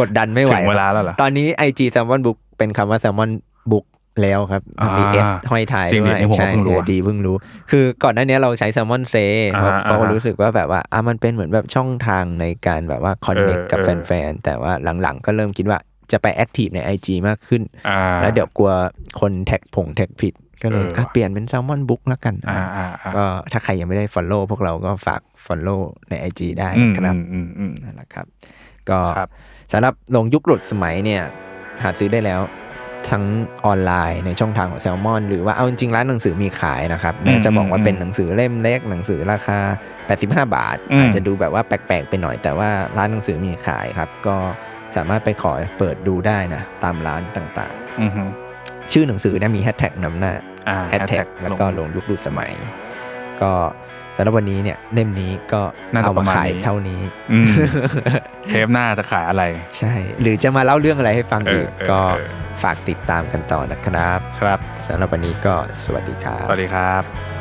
[SPEAKER 3] กดดันไม่ไหว
[SPEAKER 4] ถึงเวลาแล้วเหรอ
[SPEAKER 3] ตอนนี้ IG Salmon Book เป็นคำว่า Salmon Book แล้วครับ
[SPEAKER 4] อ่ามี
[SPEAKER 3] มี S ห้อยท้าย
[SPEAKER 4] จริงดิ
[SPEAKER 3] ด้วย
[SPEAKER 4] นี่ผมก็
[SPEAKER 3] ใช่
[SPEAKER 4] เพิ่งรู้
[SPEAKER 3] เออดีเพิ่งรู้ คือก่อนหน้านี้เราใช้ Salmon Say เพราะ
[SPEAKER 4] อ่า
[SPEAKER 3] เพราะ
[SPEAKER 4] อ่า
[SPEAKER 3] รู้สึกว่าแบบว่าอะมันเป็นเหมือนแบบช่องทางในการแบบว่า connect
[SPEAKER 4] เออ
[SPEAKER 3] กับ
[SPEAKER 4] เออ
[SPEAKER 3] แฟนๆ แต่ว่าหลังๆ ก็เริ่มคิดว่าจะไป active ใน IG มากขึ้น
[SPEAKER 4] อ่า
[SPEAKER 3] แล้วเดี๋ยวกลัวคนแท็กผงแท็กผิดก็เลย
[SPEAKER 4] เออ
[SPEAKER 3] อะ
[SPEAKER 4] ว่ะ
[SPEAKER 3] เปลี่ยนเป็น Salmon Book แล้วกัน
[SPEAKER 4] อ่าอ่าอ่า
[SPEAKER 3] ก็ถ้าใครยังไม่ได้ Follow พวกเราก็ฝาก Follow ใน IG ได้
[SPEAKER 4] อืม
[SPEAKER 3] นะครับ
[SPEAKER 4] อืมอืมอืม
[SPEAKER 3] นั่นแหละครับ ก็
[SPEAKER 4] ครับ
[SPEAKER 3] สำหรับหลงยุคหลุดสมัยเนี่ย หาซื้อได้แล้ว ทั้งออนไลน์ในช่องทางของแซลมอนหรือว่าเอาจริงๆร้านหนังสือมีขายนะครับแม้จะบอกว่าเป็นหนังสือเล่มเล็กหนังสือราคา 85 บาท
[SPEAKER 4] อืม
[SPEAKER 3] อาจจะดูแบบว่าแปลกๆไปหน่อยแต่ว่าร้านหนังสือมีขายครับ ก็สามารถไปขอเปิดดูได้นะ ตามร้านต่าง
[SPEAKER 4] อืมฮึ
[SPEAKER 3] ๆชื่อหนังสือเนะมีแฮชแท็กนำหน้า
[SPEAKER 4] อ่า
[SPEAKER 3] แฮชแท็ก
[SPEAKER 4] hashtag
[SPEAKER 3] แล้วก็ลงยุคดูสมัย ก็ สำหรับวันนี้เนี่ยเล่มนี้ก็
[SPEAKER 4] น่าจะ
[SPEAKER 3] เอา
[SPEAKER 4] ป
[SPEAKER 3] มา
[SPEAKER 4] ระมาณ
[SPEAKER 3] ขาย
[SPEAKER 4] นี้
[SPEAKER 3] เท่านี้
[SPEAKER 4] อืมเทปหน้าจะขายอะไร
[SPEAKER 3] ใช่ หรือจะมาเล่าเรื่องอะไรให้ฟัง
[SPEAKER 4] เออ
[SPEAKER 3] อีก
[SPEAKER 4] เออ
[SPEAKER 3] ก็
[SPEAKER 4] เออ
[SPEAKER 3] ฝากติดตามกันต่อนะครับ
[SPEAKER 4] ครับ
[SPEAKER 3] สำหรับวันนี้ก็สวัสดีครับ
[SPEAKER 4] สวัสดีครับ